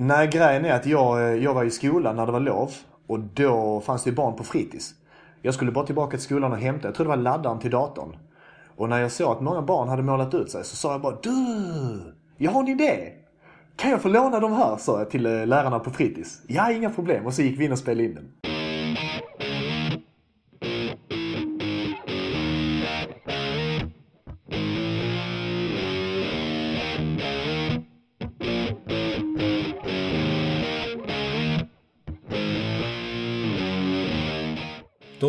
Nej, grejen är att jag, eh, jag var i skolan när det var lov och då fanns det barn på fritids. Jag skulle bara tillbaka till skolan och hämta, jag tror det var laddaren till datorn. Och när jag såg att många barn hade målat ut sig så sa jag bara Du! Jag har en idé! Kan jag få låna de här? sa jag till eh, lärarna på fritids. Ja, inga problem. Och så gick vi in och spelade in den.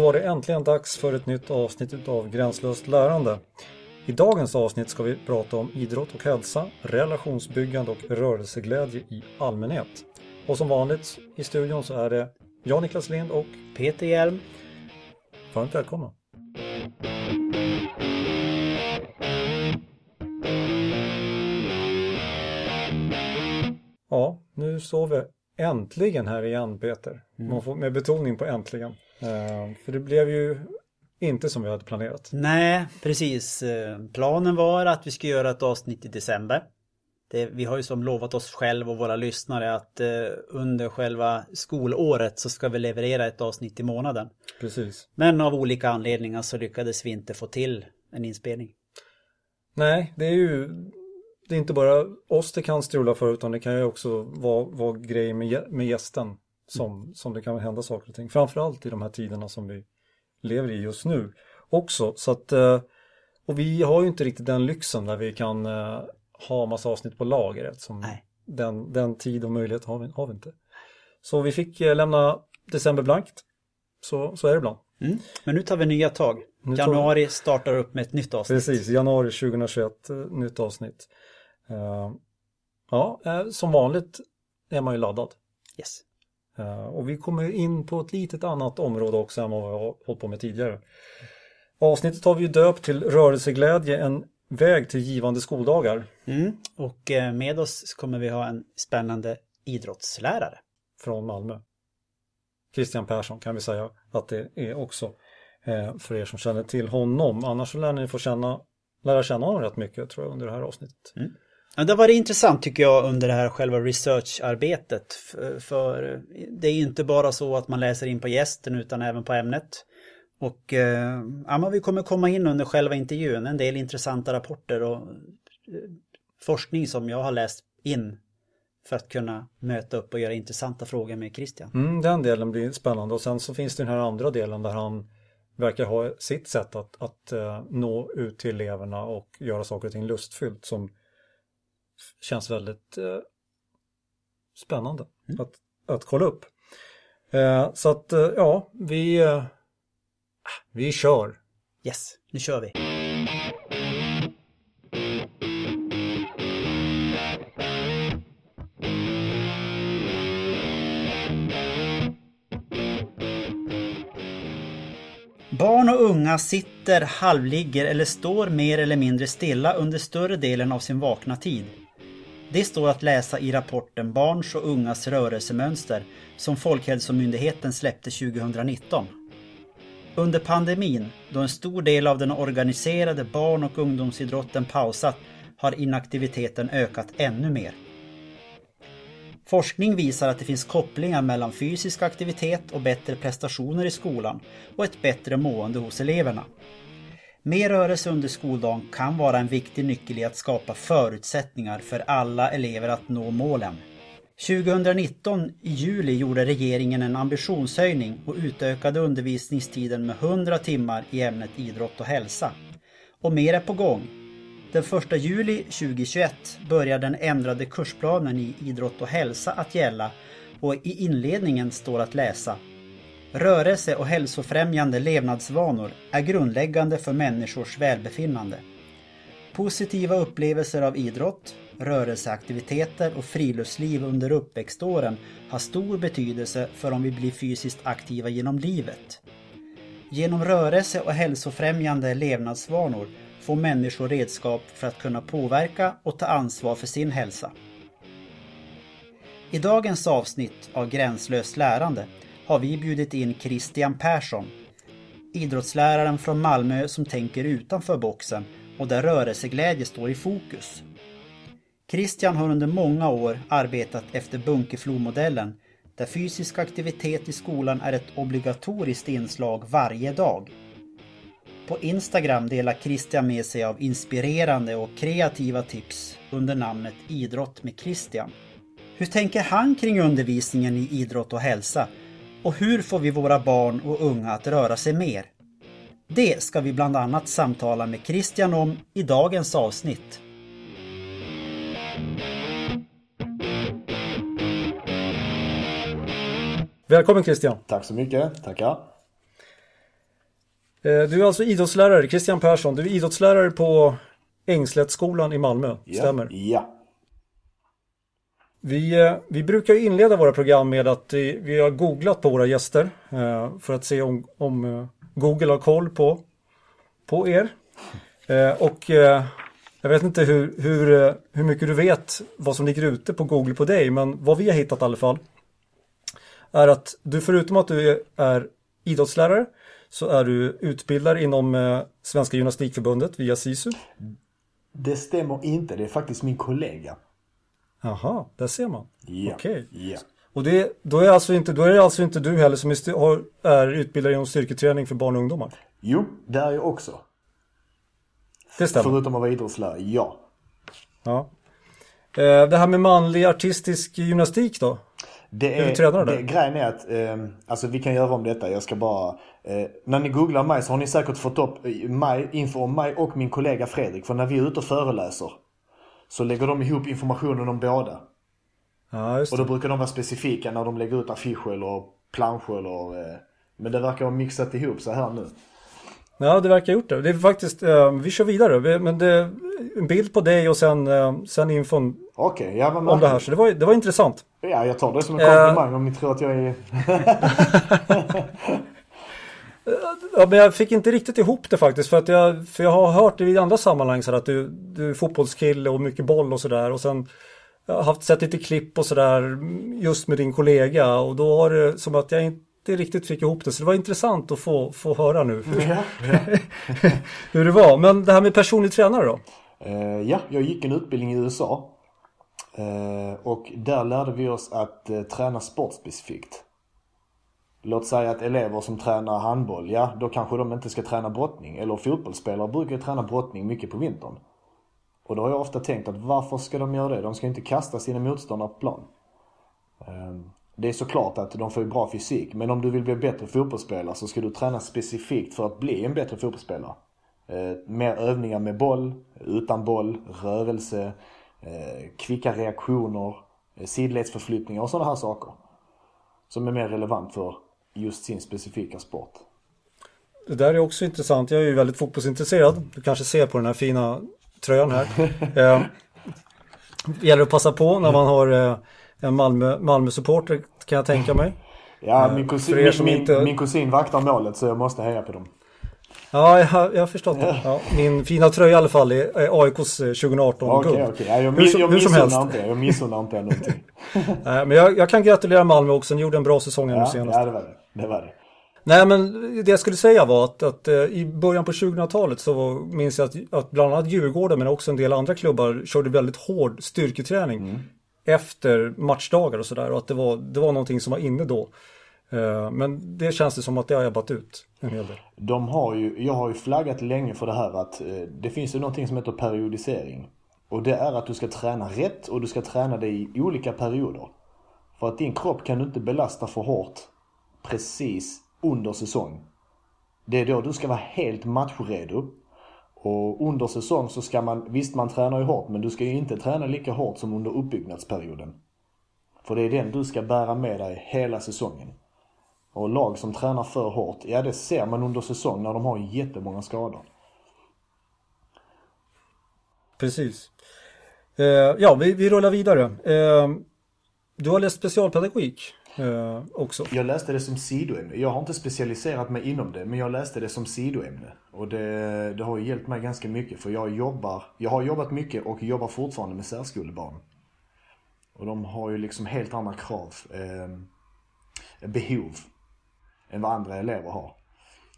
Var det äntligen dags för ett nytt avsnitt av Gränslöst lärande. I dagens avsnitt ska vi prata om idrott och hälsa, relationsbyggande och rörelseglädje i allmänhet. Och som vanligt i studion så är det jag Niklas Lind och Peter Hjelm. Varmt välkomna! Ja, nu står vi äntligen här igen Peter. Man får, med betoning på äntligen. Eh, för det blev ju inte som vi hade planerat. Nej, precis. Eh, Planen var att vi skulle göra ett avsnitt i december. Det, vi har ju som lovat oss själv och våra lyssnare att eh, under själva skolåret så ska vi leverera ett avsnitt i månaden. Precis. Men av olika anledningar så lyckades vi inte få till en inspelning. Nej, det är ju det är inte bara oss det kan strula för utan det kan ju också vara, vara grejer med, med gästen som, som det kan hända saker och ting. Framförallt i de här tiderna som vi lever i just nu också. Så att, eh, och vi har ju inte riktigt den lyxen där vi kan eh, ha massa avsnitt på lager eftersom Nej. den, den tid och möjlighet har vi, har vi inte. Så vi fick eh, lämna december blankt. Så, så är det ibland. Mm. Men nu tar vi nya tag. Nu tar vi- Januari startar upp med ett nytt avsnitt. Precis, januari 2021, eh, nytt avsnitt. Ja, som vanligt är man ju laddad. Yes. Eh, och vi kommer in på ett litet annat område också än vad vi har hållit på med tidigare. Avsnittet har vi ju döpt till Rörelseglädje, en väg till givande skoldagar. Mm. Och eh, med oss kommer vi ha en spännande idrottslärare. från Malmö. Christian Persson kan vi säga att det är också eh, för er som känner till honom. Annars så lär ni få känna, lära känna honom rätt mycket tror jag under det här avsnittet. Ja, det har varit intressant tycker jag under det här själva researcharbetet. För, för det är inte bara så att man läser in på gästen utan även på ämnet. Och eh, ja, men vi kommer komma in under själva intervjun en del intressanta rapporter och eh, forskning som jag har läst in för att kunna möta upp och göra intressanta frågor med Christian. Mm, den delen blir spännande och sen så finns det den här andra delen där han verkar ha sitt sätt att, att eh, nå ut till eleverna och göra saker och ting lustfyllt som känns väldigt eh, spännande att, att kolla upp. Eh, så att eh, ja, vi, eh, vi kör. Yes, nu kör vi! Barn och unga sitter, halvligger eller står mer eller mindre stilla under större delen av sin vakna tid. Det står att läsa i rapporten Barns och ungas rörelsemönster som Folkhälsomyndigheten släppte 2019. Under pandemin, då en stor del av den organiserade barn och ungdomsidrotten pausat, har inaktiviteten ökat ännu mer. Forskning visar att det finns kopplingar mellan fysisk aktivitet och bättre prestationer i skolan och ett bättre mående hos eleverna. Mer rörelse under skoldagen kan vara en viktig nyckel i att skapa förutsättningar för alla elever att nå målen. 2019 i juli gjorde regeringen en ambitionshöjning och utökade undervisningstiden med 100 timmar i ämnet idrott och hälsa. Och mer är på gång. Den 1 juli 2021 börjar den ändrade kursplanen i idrott och hälsa att gälla och i inledningen står att läsa Rörelse och hälsofrämjande levnadsvanor är grundläggande för människors välbefinnande. Positiva upplevelser av idrott, rörelseaktiviteter och friluftsliv under uppväxtåren har stor betydelse för om vi blir fysiskt aktiva genom livet. Genom rörelse och hälsofrämjande levnadsvanor får människor redskap för att kunna påverka och ta ansvar för sin hälsa. I dagens avsnitt av Gränslöst lärande har vi bjudit in Christian Persson, idrottsläraren från Malmö som tänker utanför boxen och där rörelseglädje står i fokus. Christian har under många år arbetat efter Bunkeflomodellen där fysisk aktivitet i skolan är ett obligatoriskt inslag varje dag. På Instagram delar Christian med sig av inspirerande och kreativa tips under namnet Idrott med Christian. Hur tänker han kring undervisningen i idrott och hälsa? Och hur får vi våra barn och unga att röra sig mer? Det ska vi bland annat samtala med Christian om i dagens avsnitt. Välkommen Christian! Tack så mycket, tackar. Eh, Du är alltså idrottslärare, Christian Persson. Du är idrottslärare på Ängslättskolan i Malmö, Ja. stämmer? Ja. Vi, eh, vi brukar inleda våra program med att vi har googlat på våra gäster eh, för att se om, om eh, Google har koll på, på er. Och jag vet inte hur, hur, hur mycket du vet vad som ligger ute på Google på dig, men vad vi har hittat i alla fall är att du förutom att du är, idrottslärare så är du utbildare inom Svenska Gymnastikförbundet via SISU. Det stämmer inte, det är faktiskt min kollega. Jaha, där ser man. Ja. Okej. Ja. Och det, då, är alltså inte, då är det alltså inte du heller som är, har, är utbildare inom styrketräning för barn och ungdomar? Jo, det är jag också. Det stämmer. Förutom att vara idrottslärare, ja. Ja. Eh, Det här med manlig artistisk gymnastik då? Det Är är, det, grejen är att, eh, alltså vi kan göra om detta, jag ska bara, eh, när ni googlar mig så har ni säkert fått upp eh, mig, info om mig och min kollega Fredrik. För när vi är ute och föreläser så lägger de ihop informationen om båda. Ja, just Och då brukar de vara specifika när de lägger ut affischer eller planscher eller, eh, men det verkar ha mixat ihop så här nu. Ja, det verkar ha gjort det. Det är faktiskt, eh, vi kör vidare. Vi- Men det, en bild på dig och sen, eh, sen infon Okej, ja om det här. Så det var, det var intressant. Ja, jag tar det som en Eh. komplimang om ni tror att jag är... Ja, men jag fick inte riktigt ihop det faktiskt. För, att jag, för jag har hört i andra sammanhang så att du, du är fotbollskille och mycket boll och sådär. Och sen jag har haft sett lite klipp och sådär just med din kollega. Och då har det som att jag inte riktigt fick ihop det. Så det var intressant att få, få höra nu hur, Ja, ja. hur det var. Men det här med personlig tränare då? Eh, ja, jag gick en utbildning i USA. Eh, och där lärde vi oss att eh, träna sportspecifikt. Låt säga att elever som tränar handboll, ja då kanske de inte ska träna brottning. Eller fotbollsspelare brukar ju träna brottning mycket på vintern. Och då har jag ofta tänkt att varför ska de göra det? De ska inte kasta sina motståndare på plan. Ehm, det är såklart att de får ju bra fysik, men om du vill bli bättre fotbollsspelare så ska du träna specifikt för att bli en bättre fotbollsspelare. Ehm, mer övningar med boll, utan boll, rörelse, ehm, kvicka reaktioner, eh, sidledsförflyttningar och sådana här saker. Som är mer relevant för just sin specifika sport. Det där är också intressant. Jag är ju väldigt fotbollsintresserad. Du kanske ser på den här fina tröjan här. eh, gäller att passa på när man har eh, en Malmö, Malmö-supporter kan jag tänka mig. Ja, min kusin, er som min, min, inte- min kusin vaktar målet så jag måste heja på dem. Ja, jag, jag har förstått det. Ja, min fina tröja i alla fall är, AIKs eh, 2018 Okej, okej. Ja, jag, jag hur som helst. inte. Jag missunnar inte någonting. Nej, men jag, jag kan gratulera Malmö också. Ni gjorde en bra säsong här nu Ja, senast. ja, det var det. Det var det. Nej, men det jag skulle säga var att, att eh, i början på 2000-talet så minns jag att, att bland annat Djurgården men också en del andra klubbar körde väldigt hård styrketräning efter matchdagar och sådär och att det var, det var någonting som var inne då. Eh, Men det känns det som att det har ebbat ut en hel del. De har ju, jag har ju flaggat länge för det här att eh, det finns ju någonting som heter periodisering. Och det är att du ska träna rätt och du ska träna det i olika perioder. För att din kropp kan du inte belasta för hårt precis under säsong. Det är då du ska vara helt matchredo. Och under säsong så ska man, visst man tränar ju hårt men du ska ju inte träna lika hårt som under uppbyggnadsperioden. För det är den du ska bära med dig hela säsongen. Och lag som tränar för hårt, ja det ser man under säsong när de har jättemånga skador. Precis. Eh, Ja, vi, vi rullar vidare. Eh, Du har läst specialpedagogik eh, också. Jag läste det som sidoämne. Jag har inte specialiserat mig inom det, men jag läste det som sidoämne. Och det, det har ju hjälpt mig ganska mycket för jag jobbar, jag har jobbat mycket och jobbar fortfarande med särskolebarn. Och de har ju liksom helt andra krav, eh, behov, än vad andra elever har.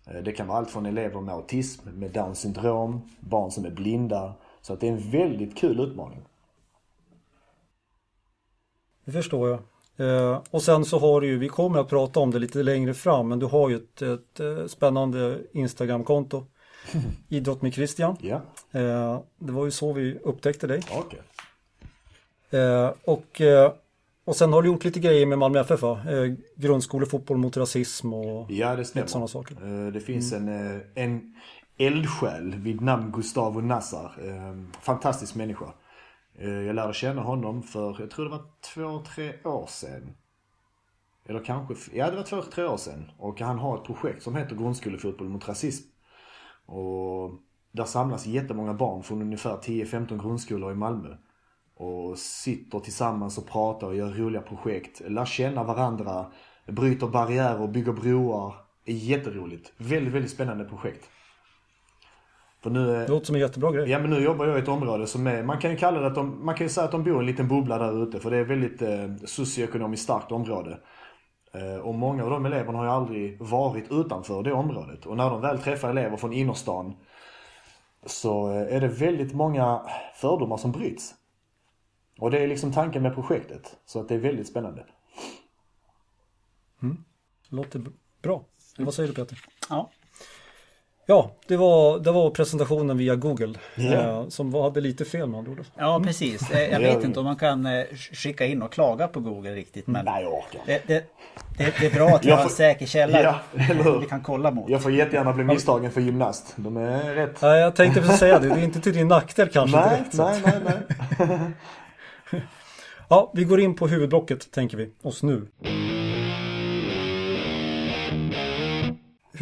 Eh, Det kan vara allt från elever med autism, med down syndrom, barn som är blinda. Så att det är en väldigt kul utmaning. Det förstår jag. Eh, och sen så har du ju, vi kommer att prata om det lite längre fram, men du har ju ett, ett, ett spännande Instagramkonto. Idrott med Christian. Ja, Eh, det var ju så vi upptäckte dig. okej. Eh, och, eh, och sen har du gjort lite grejer med Malmö FF va? Eh, grundskolefotboll mot rasism och Ja, det lite sådana saker. Eh, Det finns en, eh, en eldsjäl vid namn Gustavo Nassar. Eh, Fantastisk människa. Eh, jag lärde känna honom för, jag tror det var två, tre år sedan. Eller kanske, ja det var två, tre år sedan. Och han har ett projekt som heter Grundskolefotboll mot rasism. Och där samlas jättemånga barn från ungefär 10-15 grundskolor i Malmö. Och sitter tillsammans och pratar och gör roliga projekt. Lär känna varandra, bryter barriärer, bygger broar. Det är jätteroligt. Väldigt, väldigt spännande projekt. För nu, Det låter som en jättebra grej. Ja men nu jobbar jag i ett område som är, man kan ju kalla det att de, man kan ju säga att de bor i en liten bubbla där ute för det är ett väldigt eh, socioekonomiskt starkt område. Eh, och många av de eleverna har ju aldrig varit utanför det området. Och när de väl träffar elever från innerstan så eh, är det väldigt många fördomar som bryts. Och det är liksom tanken med projektet. Så att det är väldigt spännande. Låter b- bra. Vad säger du Peter? Ja. Ja, det var, det var presentationen via Google Ja. eh, som var, hade lite fel med andra ord. Ja, precis. Eh, Jag vet inte om man kan eh, skicka in och klaga på Google riktigt. Men Nej jag orkar. det, det, det, det är bra att vi Jag har en säker källa Ja, vi kan kolla mot. Jag får jättegärna bli misstagen för gymnast. De är rätt. Nej, jag tänkte precis säga det. Det är inte till din nackdel kanske Nej, direkt. nej, nej, nej. Ja, vi går in på huvudblocket tänker vi oss nu.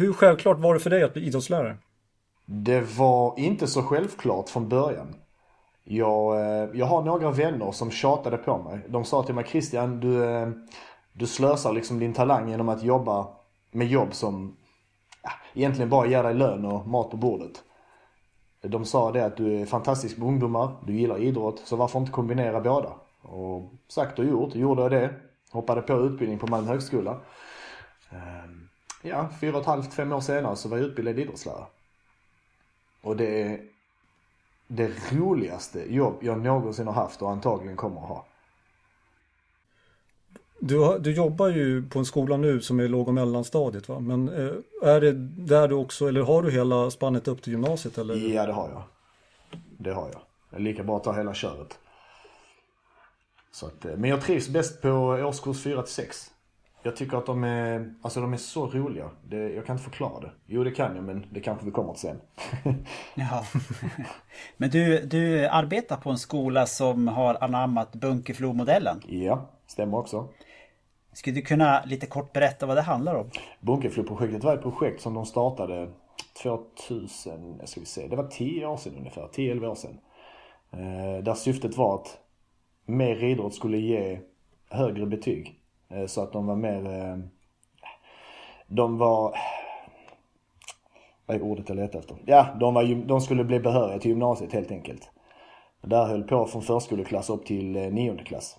Hur självklart var det för dig att bli idrottslärare? Det var inte så självklart från början. Jag, eh, jag har några vänner som tjatade på mig. De sa till mig Christian, du, eh, du slösar liksom din talang genom att jobba med jobb som ja, egentligen bara ger dig lön och mat på bordet. De sa det att du är fantastisk med ungdomar, du gillar idrott, så varför inte kombinera båda? Och sagt och gjort, gjorde jag det. Hoppade på utbildning på Malmö högskola. Eh, Ja, fyra och ett halvt, fem år senare så var jag utbildad idrottslärare. Och det är det roligaste jobb jag någonsin har haft och antagligen kommer att ha. Du, du jobbar ju på en skola nu som är låg och mellanstadiet va? Men eh, är det där du också, eller har du hela spannet upp till gymnasiet eller? Ja, det har jag. Det har jag. Det är lika bra att ta hela köret. Så att, eh, men jag trivs bäst på årskurs 4 till 6. Jag tycker att de är, alltså de är så roliga. Det, jag kan inte förklara det. Jo, det kan jag, men det kanske vi kommer till sen. Ja. Men du, du arbetar på en skola som har anammat Bunkeflo-modellen. ja, stämmer också. Skulle du kunna lite kort berätta vad det handlar om? Bunkeflo-projektet var ett projekt som de startade 2000, jag ska vi se, det var 10 år sedan ungefär, 10-11 år sedan. Eh, där syftet var att mer idrott skulle ge högre betyg. Eh, så att de var mer, eh, de var, vad är ordet jag letar efter? Ja, de, var, de skulle bli behöriga till gymnasiet helt enkelt. Där höll på från förskoleklass upp till eh, nionde klass.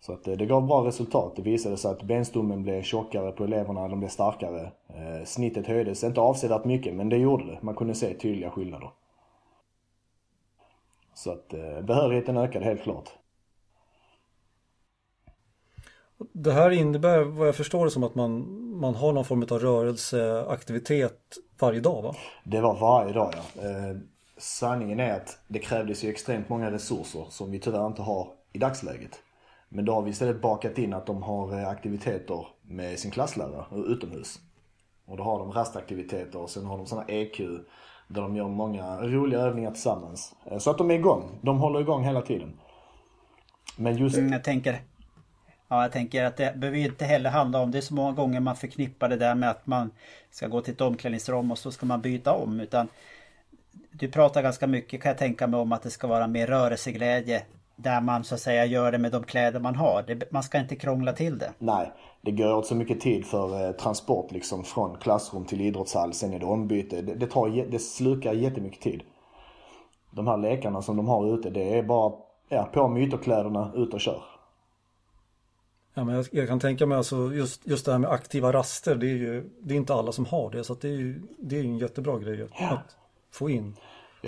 Så att det gav bra resultat. Det visade sig att benstommen blev tjockare på eleverna, de blev starkare. Snittet höjdes, inte avsevärt mycket, men det gjorde det. Man kunde se tydliga skillnader. Så att behörigheten ökade helt klart. Det här innebär vad jag förstår det som att man, man har någon form av rörelseaktivitet varje dag va? Det var varje dag ja. Eh, sanningen är att det krävdes ju extremt många resurser som vi tyvärr inte har i dagsläget. Men då har vi istället bakat in att de har eh, aktiviteter med sin klasslärare utomhus. Och då har de rastaktiviteter och sen har de sådana EQ där de gör många roliga övningar tillsammans. Eh, Så att de är igång. De håller igång hela tiden. Men just... Mm, jag tänker Ja, jag tänker att det behöver ju inte heller handla om det är så många gånger man förknippar det där med att man ska gå till ett omklädningsrum och så ska man byta om utan du pratar ganska mycket kan jag tänka mig om att det ska vara mer rörelseglädje där man så att säga gör det med de kläder man har. Det, man ska inte krångla till det. Nej, det går åt så mycket tid för eh, transport liksom från klassrum till idrottshall. Sen är det ombyte. Det, det, tar, det slukar jättemycket tid. De här lekarna som de har ute, det är bara ja, på med ytterkläderna, ut och kör. Ja, men jag, jag kan tänka mig alltså just, just det här med aktiva raster, det är ju det är inte alla som har det så det är ju det är en jättebra grej att, Ja. få in.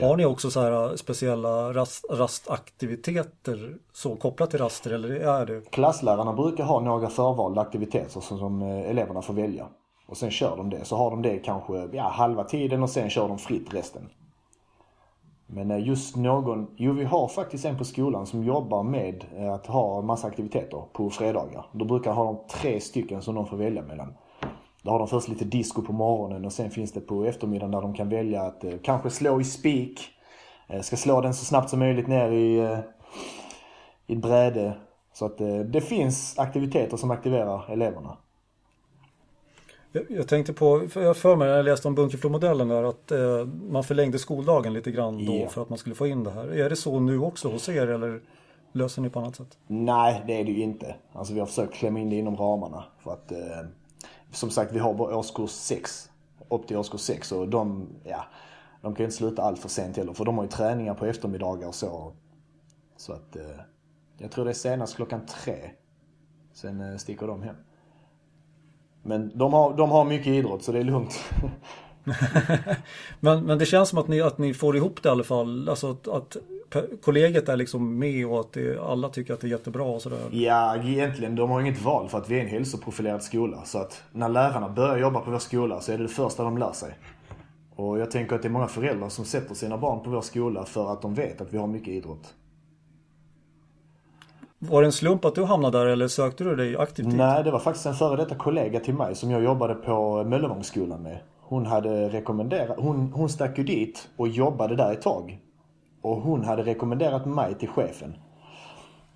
Har ni också så här speciella rast, rastaktiviteter så kopplat till raster eller är det? Klasslärarna brukar ha några förvalda aktiviteter som, som eh, eleverna får välja. Och sen kör de det. Så har de det kanske ja, halva tiden och sen kör de fritt resten. Men eh, just någon, jo vi har faktiskt en på skolan som jobbar med eh, att ha massa aktiviteter på fredagar. Då brukar ha de tre stycken som de får välja mellan. Då har de först lite disco på morgonen och sen finns det på eftermiddagen där de kan välja att eh, kanske slå i spik. Ska slå den så snabbt som möjligt ner i, i ett bräde. Så att det finns aktiviteter som aktiverar eleverna. Jag, tänkte på, för jag för mig när jag läste om Bunkeflomodellen där att eh, man förlängde skoldagen lite grann då Ja. för att man skulle få in det här. Är det så nu också hos er eller löser ni på annat sätt? Nej, det är det ju inte. Alltså vi har försökt klämma in det inom ramarna. För att, eh, som sagt, vi har bara årskurs 6. Upp till årskurs 6 och de, ja, de kan ju inte sluta allt för sent heller. För de har ju träningar på eftermiddagar och så. Så att, eh, jag tror det är senast klockan tre. Sen eh, sticker de hem. Men de har, de har mycket idrott så det är lugnt. Men, men det känns som att ni, att ni får ihop det i alla fall. Alltså att, att kollegiet är liksom med och att det, alla tycker att det är jättebra och sådär. Ja, egentligen. De har inget val för att vi är en hälsoprofilerad skola. Så att när lärarna börjar jobba på vår skola så är det det första de lär sig. Och jag tänker att det är många föräldrar som sätter sina barn på vår skola för att de vet att vi har mycket idrott. Var det en slump att du hamnade där eller sökte du dig aktivt dit? Nej, det var faktiskt en före detta kollega till mig som jag jobbade på Möllevångsskolan med. Hon hade rekommenderat, hon, hon stack ju dit och jobbade där ett tag. Och hon hade rekommenderat mig till chefen.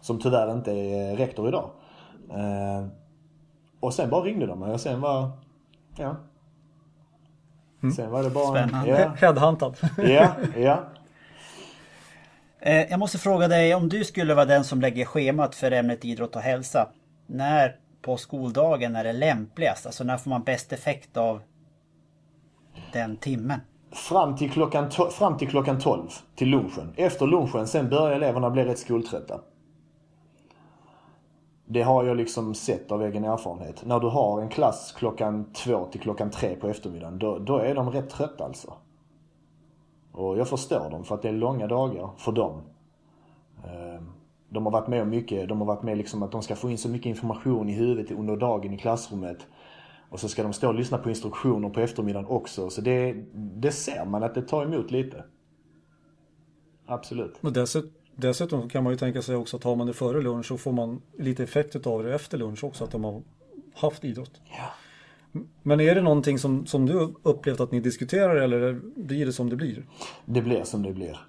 Som tyvärr inte är rektor idag. Eh, och sen bara ringde de mig och sen var, ja. Sen var det bara... Spännande. Ja, He- Headhuntad. ja, ja. Eh, jag måste fråga dig om du skulle vara den som lägger schemat för ämnet idrott och hälsa. När på skoldagen är det lämpligast? Alltså när får man bäst effekt av den timmen? Fram till, klockan to- fram till klockan 12, till lunchen. Efter lunchen, sen börjar eleverna bli rätt skoltrötta. Det har jag liksom sett av egen erfarenhet. När du har en klass klockan två till klockan tre på eftermiddagen, då, då är de rätt trötta alltså. Och jag förstår dem för att det är långa dagar för dem. Eh, De har varit med om mycket, de har varit med liksom att de ska få in så mycket information i huvudet under dagen i klassrummet. Och så ska de stå och lyssna på instruktioner på eftermiddagen också. Så det, det ser man att det tar emot lite. Absolut. Dessutom, dessutom kan man ju tänka sig också att har man det före lunch så får man lite effekt av det efter lunch också att de har haft idrott. Ja. Men är det någonting som, som du upplevt att ni diskuterar eller blir det som det blir? Det blir som det blir.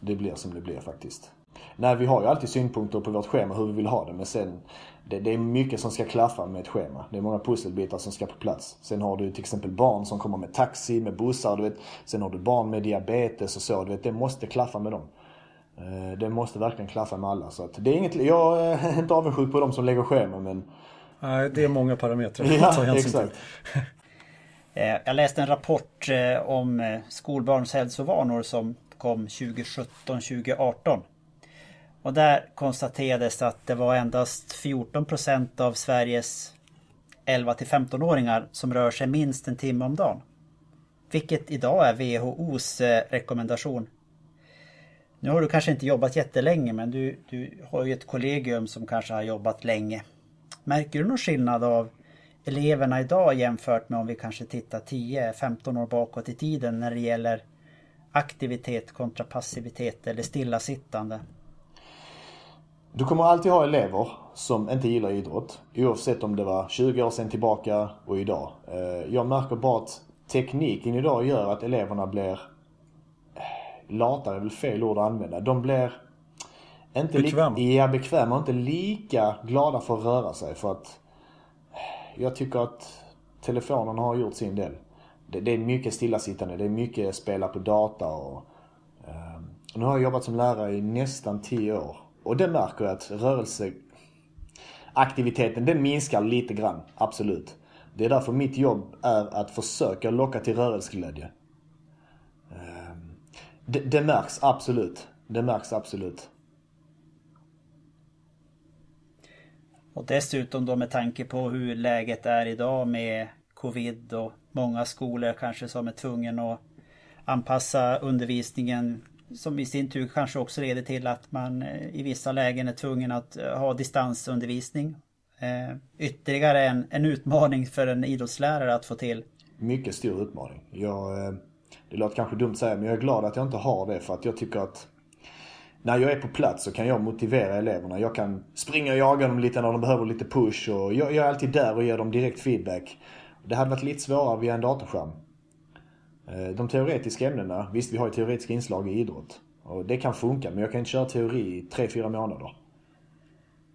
Det blir som det blir faktiskt. Nej, vi har ju alltid synpunkter på vårt schema hur vi vill ha det. Men sen, det, det är mycket som ska klaffa med ett schema. Det är många pusselbitar som ska på plats. Sen har du till exempel barn som kommer med taxi, med bussar, du vet. Sen har du barn med diabetes och så. Du vet, det måste klaffa med dem. Eh, det måste verkligen klaffa med alla. Så att det är inget, jag är inte avundsjuk på dem som lägger schema men... Nej, det är många parametrar att ta Ja, hänsyn exakt. till. Eh, Jag läste en rapport eh, om eh, skolbarns hälsovanor som kom 2017-2018. Och där konstaterades att det var endast 14 procent av Sveriges 11 till 15-åringar som rör sig minst en timme om dagen. Vilket idag är WHOs rekommendation. Nu har du kanske inte jobbat jättelänge men du, du har ju ett kollegium som kanske har jobbat länge. Märker du någon skillnad av eleverna idag jämfört med om vi kanske tittar 10-15 år bakåt i tiden när det gäller aktivitet kontra passivitet eller stillasittande? Du kommer alltid ha elever som inte gillar idrott. Oavsett om det var 20 år sedan tillbaka och idag. Eh, jag märker bara att tekniken idag gör att eleverna blir eh, latare är väl fel ord att använda. De blir inte Bekväma. Li- ja, bekväma och inte lika glada för att röra sig för att jag tycker att telefonerna har gjort sin del. Det, det är mycket stillasittande, det är mycket spela på data och eh, nu har jag jobbat som lärare i nästan 10 år. Och det märker jag att rörelseaktiviteten den minskar lite grann, absolut. Det är därför mitt jobb är att försöka locka till rörelseglädje. Eh, Det, det märks absolut. Det märks absolut. Och dessutom då med tanke på hur läget är idag med covid och många skolor kanske som är tvungen att anpassa undervisningen som i sin tur kanske också leder till att man eh, i vissa lägen är tvungen att eh, ha distansundervisning. Eh, ytterligare en, en utmaning för en idrottslärare att få till. Mycket stor utmaning. Jag, det låter kanske dumt att säga men jag är glad att jag inte har det för att jag tycker att när jag är på plats så kan jag motivera eleverna. Jag kan springa och jaga dem lite när de behöver lite push och jag, jag är alltid där och ger dem direkt feedback. Det hade varit lite svårare via en datorskärm. Eh, de teoretiska ämnena, visst vi har ju teoretiska inslag i idrott. Och det kan funka, men jag kan inte köra teori i 3-4 månader.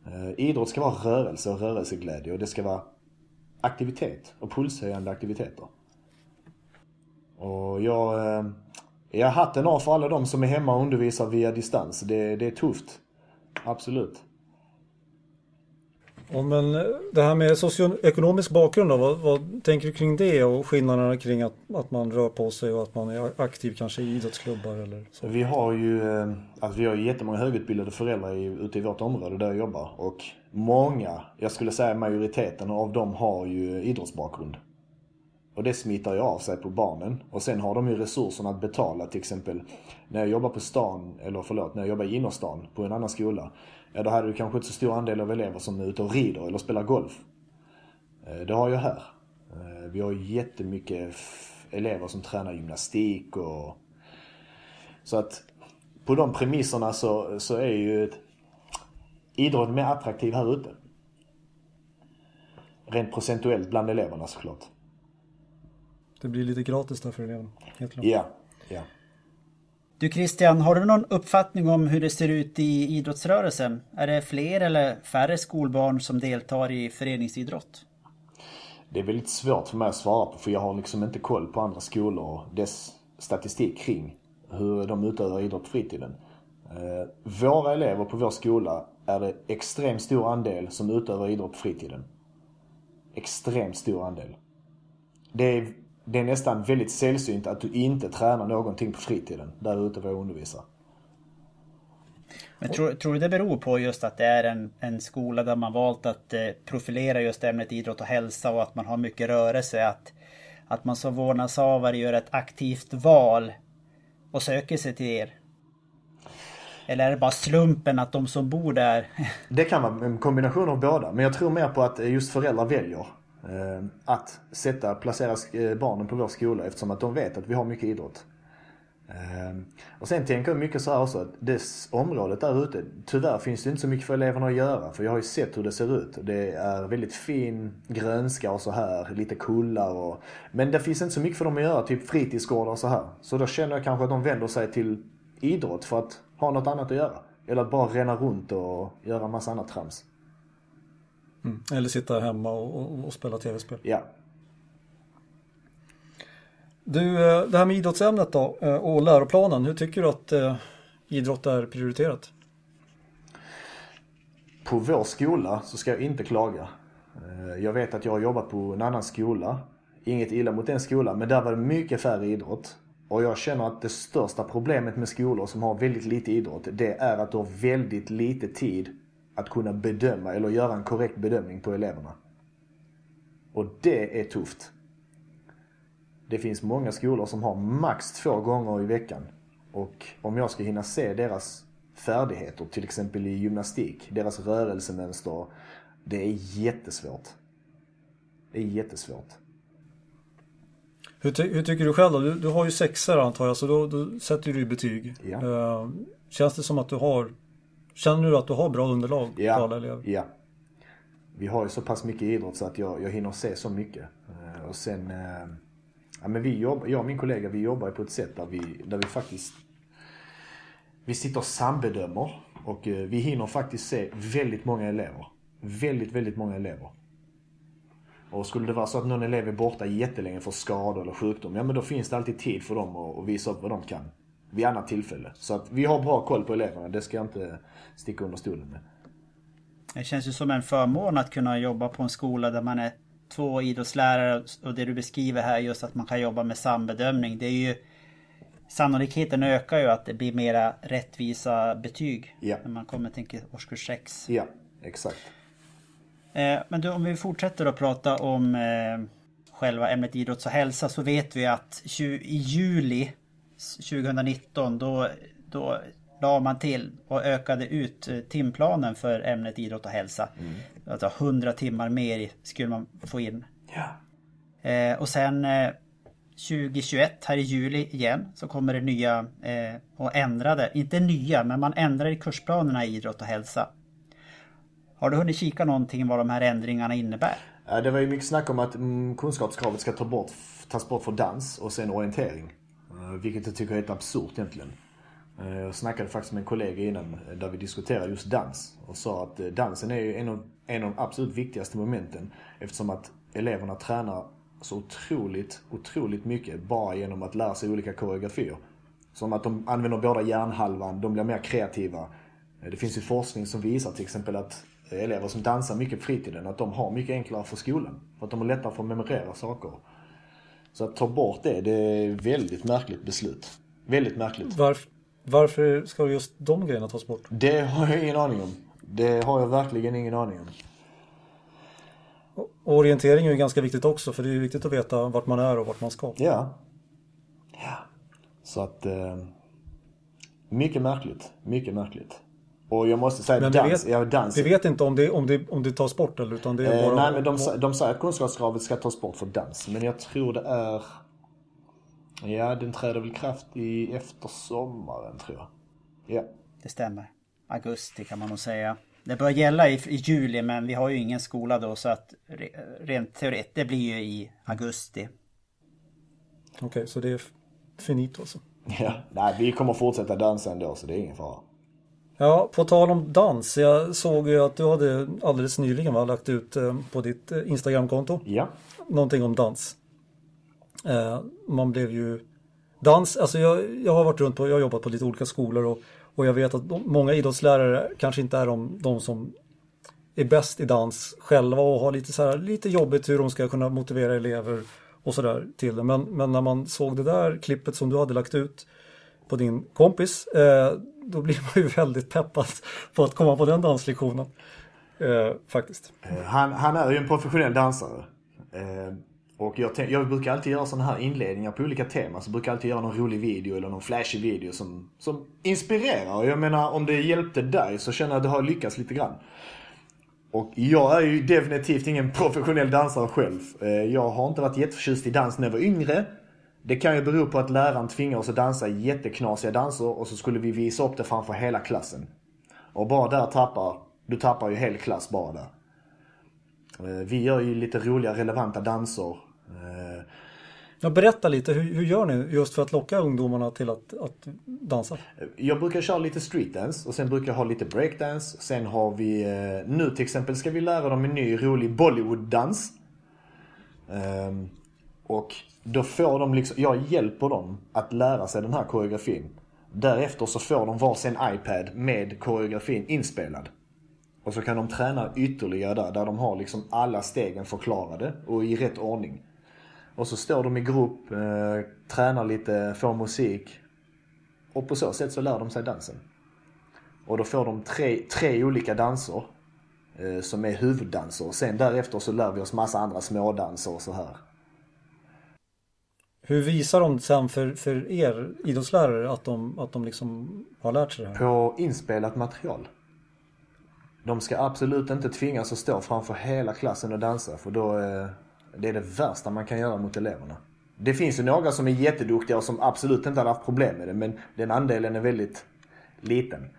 Eh, idrott ska vara rörelse och rörelseglädje och det ska vara aktivitet och pulshöjande aktiviteter. Och jag, eh, har hatten av för alla de som är hemma och undervisar via distans. Det, det är tufft. Absolut. Ja, men eh, det här med socioekonomisk bakgrund då, vad, vad, tänker du kring det och skillnaderna kring att, att man rör på sig och att man är aktiv kanske i idrottsklubbar eller så? Vi har ju eh, alltså vi har jättemånga högutbildade föräldrar i, ute i vårt område där jag jobbar och många, jag skulle säga majoriteten av dem har ju idrottsbakgrund. Och det smittar ju av sig på barnen. Och sen har de ju resurserna att betala till exempel när jag jobbar på stan, eller förlåt, när jag jobbar i innerstan på en annan skola ja då hade du kanske inte så stor andel av elever som är ute och rider eller spelar golf. Eh, det har jag här. Eh, vi har jättemycket elever som tränar gymnastik och... Så att på de premisserna så, så är ju idrotten mer attraktiv här ute. Rent procentuellt bland eleverna såklart. Det blir lite gratis där för eleverna, helt klart. Ja, ja. Du Christian, har du någon uppfattning om hur det ser ut i idrottsrörelsen? Är det fler eller färre skolbarn som deltar i föreningsidrott? Det är väldigt svårt för mig att svara på för jag har liksom inte koll på andra skolor och dess statistik kring hur de utövar idrott på fritiden. Eh, våra elever på vår skola är det extremt stor andel som utövar idrott på fritiden. Extremt stor andel. Det är det är nästan väldigt sällsynt att du inte tränar någonting på fritiden där ute jag undervisar. Men tror, tror, du det beror på just att det är en, en skola där man valt att eh, profilera just ämnet idrott och hälsa och att man har mycket rörelse? Att, att man som vårdnadshavare gör ett aktivt val och söker sig till er? Eller är det bara slumpen att de som bor där... Det kan vara en kombination av båda. Men jag tror mer på att just föräldrar väljer. Eh, att sätta, placera eh, barnen på vår skola eftersom att de vet att vi har mycket idrott. Eh, och sen tänker jag mycket så här också att det området där ute, tyvärr finns det inte så mycket för eleverna att göra. För jag har ju sett hur det ser ut. Det är väldigt fin grönska och så här, lite kullar och... Men det finns inte så mycket för dem att göra, typ fritidsgårdar och så här. Så då känner jag kanske att de vänder sig till idrott för att ha något annat att göra. Eller att bara ränna runt och göra massa annat trams. Mm. Eller sitta hemma och, och, och spela tv-spel. Ja. Du, eh, det här med idrottsämnet då eh, och läroplanen. Hur tycker du att eh, idrott är prioriterat? På vår skola så ska jag inte klaga. Jag vet att jag har jobbat på en annan skola. Inget illa mot den skolan, men där var det mycket färre idrott. Och jag känner att det största problemet med skolor som har väldigt lite idrott, det är att du har väldigt lite tid att kunna bedöma eller göra en korrekt bedömning på eleverna. Och det är tufft. Det finns många skolor som har max två gånger i veckan. Och om jag ska hinna se deras färdigheter, till exempel i gymnastik, deras rörelsemönster. Det är jättesvårt. Det är jättesvårt. Hur, ty hur tycker du själv då? Du, du har ju sexor antar jag, så då, då sätter du betyg. Ja. Uh, känns det som att du har Känner du att du har bra underlag ja, på alla elever? Ja. Vi har ju så pass mycket idrott så att jag, jag hinner se så mycket. Uh, och sen... Uh, ja, men vi jobbar, jag och min kollega vi jobbar på ett sätt där vi, där vi faktiskt... Vi sitter och sambedömer. Och uh, vi hinner faktiskt se väldigt många elever. Väldigt, väldigt många elever. Och skulle det vara så att någon elev är borta jättelänge för skador eller sjukdom, ja men då finns det alltid tid för dem att visa upp vad de kan vid annat tillfälle. Så att vi har bra koll på eleverna, det ska jag inte sticka under stolen med. Det känns ju som en förmån att kunna jobba på en skola där man är två idrottslärare och det du beskriver här just att man kan jobba med sambedömning. Det är ju Sannolikheten ökar ju att det blir mera rättvisa betyg ja. när man kommer till årskurs 6. Ja, exakt. Eh, men du, om vi fortsätter att prata om eh, själva ämnet idrott och hälsa så vet vi att i juli 2019 då, då la man till och ökade ut eh, timplanen för ämnet idrott och hälsa. Mm. Alltså 100 timmar mer skulle man få in. Ja. Eh, och sen eh, 2021 här i juli igen så kommer det nya eh, och ändrade, inte nya men man ändrar i kursplanerna i idrott och hälsa. Har du hunnit kika någonting vad de här ändringarna innebär? Det var ju mycket snack om att mm, kunskapskravet ska ta bort, tas bort för dans och sen orientering. Vilket jag tycker är helt absurt egentligen. Eh, jag snackade faktiskt med en kollega innan eh, där vi diskuterade just dans och sa att eh, dansen är ju en av, en av de absolut viktigaste momenten eftersom att eleverna tränar så otroligt, otroligt mycket bara genom att lära sig olika koreografier. Som att de använder båda hjärnhalvan, de blir mer kreativa. Det finns ju forskning som visar till exempel att elever som dansar mycket på fritiden, att de har mycket enklare för skolan. För att de har lättare för att memorera saker. Så att ta bort det, det är ett väldigt märkligt beslut. Väldigt märkligt. Varför, varför ska just de grejerna tas bort? Det har jag ingen aning om. Det har jag verkligen ingen aning om. Orientering är ju ganska viktigt också för det är ju viktigt att veta vart man är och vart man ska. Ja. Ja. Så att... Eh, mycket märkligt. Mycket märkligt. Och jag måste säga men dans, vi vet, ja, dans. Vi vet inte om det, om det, om det tas bort eller utan det är eh, bara... Nej men de, de säger att kunskapskravet ska tas bort för dans. Men jag tror det är... Ja, den träder väl kraft i efter sommaren tror jag. Ja. Det stämmer. Augusti kan man nog säga. Det börjar gälla i, i juli men vi har ju ingen skola då så att re, rent teoretiskt det blir ju i augusti. Okej, okay, så det är finito alltså? Ja, nej vi kommer fortsätta dansa ändå så det är ingen fara. Ja, på tal om dans. Jag såg ju att du hade alldeles nyligen va, lagt ut eh, på ditt eh, Instagramkonto. Ja. Någonting om dans. Eh, man blev ju... Dans, alltså jag, jag har varit runt på, jag har jobbat på lite olika skolor och, och jag vet att de, många idrottslärare kanske inte är de, de som är bäst i dans själva och har lite, så här, lite jobbigt hur de ska kunna motivera elever och sådär till det. Men, men när man såg det där klippet som du hade lagt ut på din kompis eh, då blir man ju väldigt peppad på att komma på den danslektionen. Eh, faktiskt. Eh, han, han, är ju en professionell dansare. Eh, och jag, jag, brukar alltid göra sådana här inledningar på olika teman. Så brukar jag alltid göra någon rolig video eller någon flashig video som, som inspirerar. Och jag menar om det hjälpte dig så känner jag att det har lyckats lite grann. Och jag är ju definitivt ingen professionell dansare själv. Eh, jag har inte varit jätteförtjust i dans när jag var yngre. Det kan ju bero på att läraren tvingar oss att dansa jätteknasiga danser och så skulle vi visa upp det framför hela klassen. Och bara där tappar, du tappar ju hel klass bara där. Eh, vi gör ju lite roliga relevanta danser. Eh, ja, berätta lite, hur, hur gör ni just för att locka ungdomarna till att, att dansa? Jag brukar köra lite streetdance och sen brukar jag ha lite breakdance. Sen har vi, eh, nu till exempel ska vi lära dem en ny rolig Bollywood-dans. Ehm, och då får de liksom, jag hjälper dem att lära sig den här koreografin. Därefter så får de varsin iPad med koreografin inspelad. Och så kan de träna ytterligare där, där de har liksom alla stegen förklarade och i rätt ordning. Och så står de i grupp, eh, tränar lite, får musik. Och på så sätt så lär de sig dansen. Och då får de tre, tre olika danser eh, som är huvuddanser. Sen därefter så lär vi oss massa andra smådanser och så här. Hur visar de sen för, för er idrottslärare att de, att de liksom har lärt sig det här? På inspelat material. De ska absolut inte tvingas att stå framför hela klassen och dansa för då är det är det värsta man kan göra mot eleverna. Det finns ju några som är jätteduktiga och som absolut inte har haft problem med det men den andelen är väldigt liten.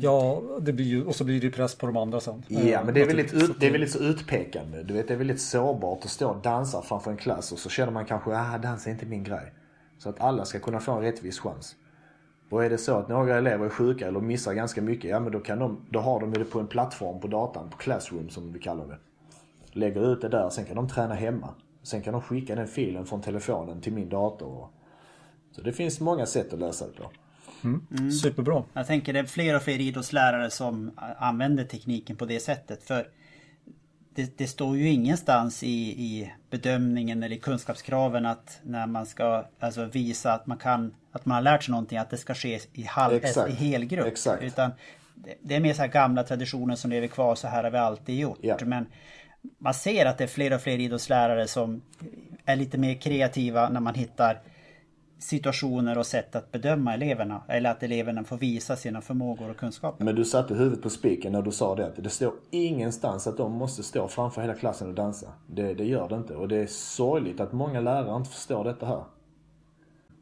Ja, det blir ju, och så blir det press på de andra sen. Ja, men det är, väldigt ut, det är väldigt så utpekande. Du vet, det är väldigt sårbart att stå och dansa framför en klass och så känner man kanske att dans är inte min grej. Så att alla ska kunna få en rättvis chans. Och är det så att några elever är sjuka eller missar ganska mycket, ja men då, kan de, då har de det på en plattform på datan, på Classroom som vi kallar det. Lägger ut det där, sen kan de träna hemma. Sen kan de skicka den filen från telefonen till min dator. Så det finns många sätt att lösa det på. Mm. Mm. Superbra. Jag tänker det är fler och fler idrottslärare som använder tekniken på det sättet. För det, det står ju ingenstans i, i, bedömningen eller i kunskapskraven att när man ska alltså visa att man kan att man har lärt sig någonting att det ska ske i, halv, i helgrupp. Exakt. Utan det, det är mer så här gamla traditioner som lever kvar. Så här har vi alltid gjort. Ja. Men man ser att det är fler och fler idrottslärare som är lite mer kreativa när man hittar situationer och sätt att bedöma eleverna. Eller att eleverna får visa sina förmågor och kunskaper. Men du satte huvudet på spiken när du sa det. Det står ingenstans att de måste stå framför hela klassen och dansa. Det, det gör det inte. Och det är sorgligt att många lärare inte förstår detta här.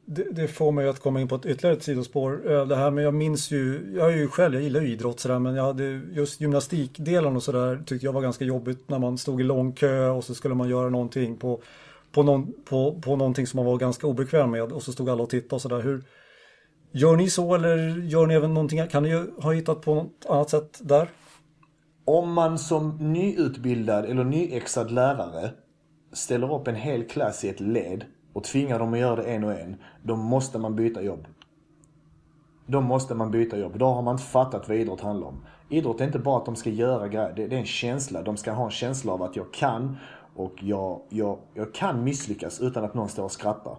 Det, det, får mig att komma in på ett ytterligare ett sidospår. Eh, det här men jag minns ju, jag är ju själv, jag gillar ju idrott sådär men jag hade just gymnastikdelen och sådär tyckte jag var ganska jobbigt när man stod i lång kö och så skulle man göra någonting på, på, någon, på, på någonting som man var ganska obekväm med och så stod alla och tittade och sådär. Hur, gör ni så eller gör ni även någonting, kan ni ha hittat på något annat sätt där? Om man som nyutbildad eller nyexad lärare ställer upp en hel klass i ett led och tvingar dem att göra det en och en, då måste man byta jobb. Då måste man byta jobb. Då har man inte fattat vad idrott handlar om. Idrott är inte bara att de ska göra grejer, det, är en känsla. De ska ha en känsla av att jag kan och jag, jag, jag kan misslyckas utan att någon står och skrattar.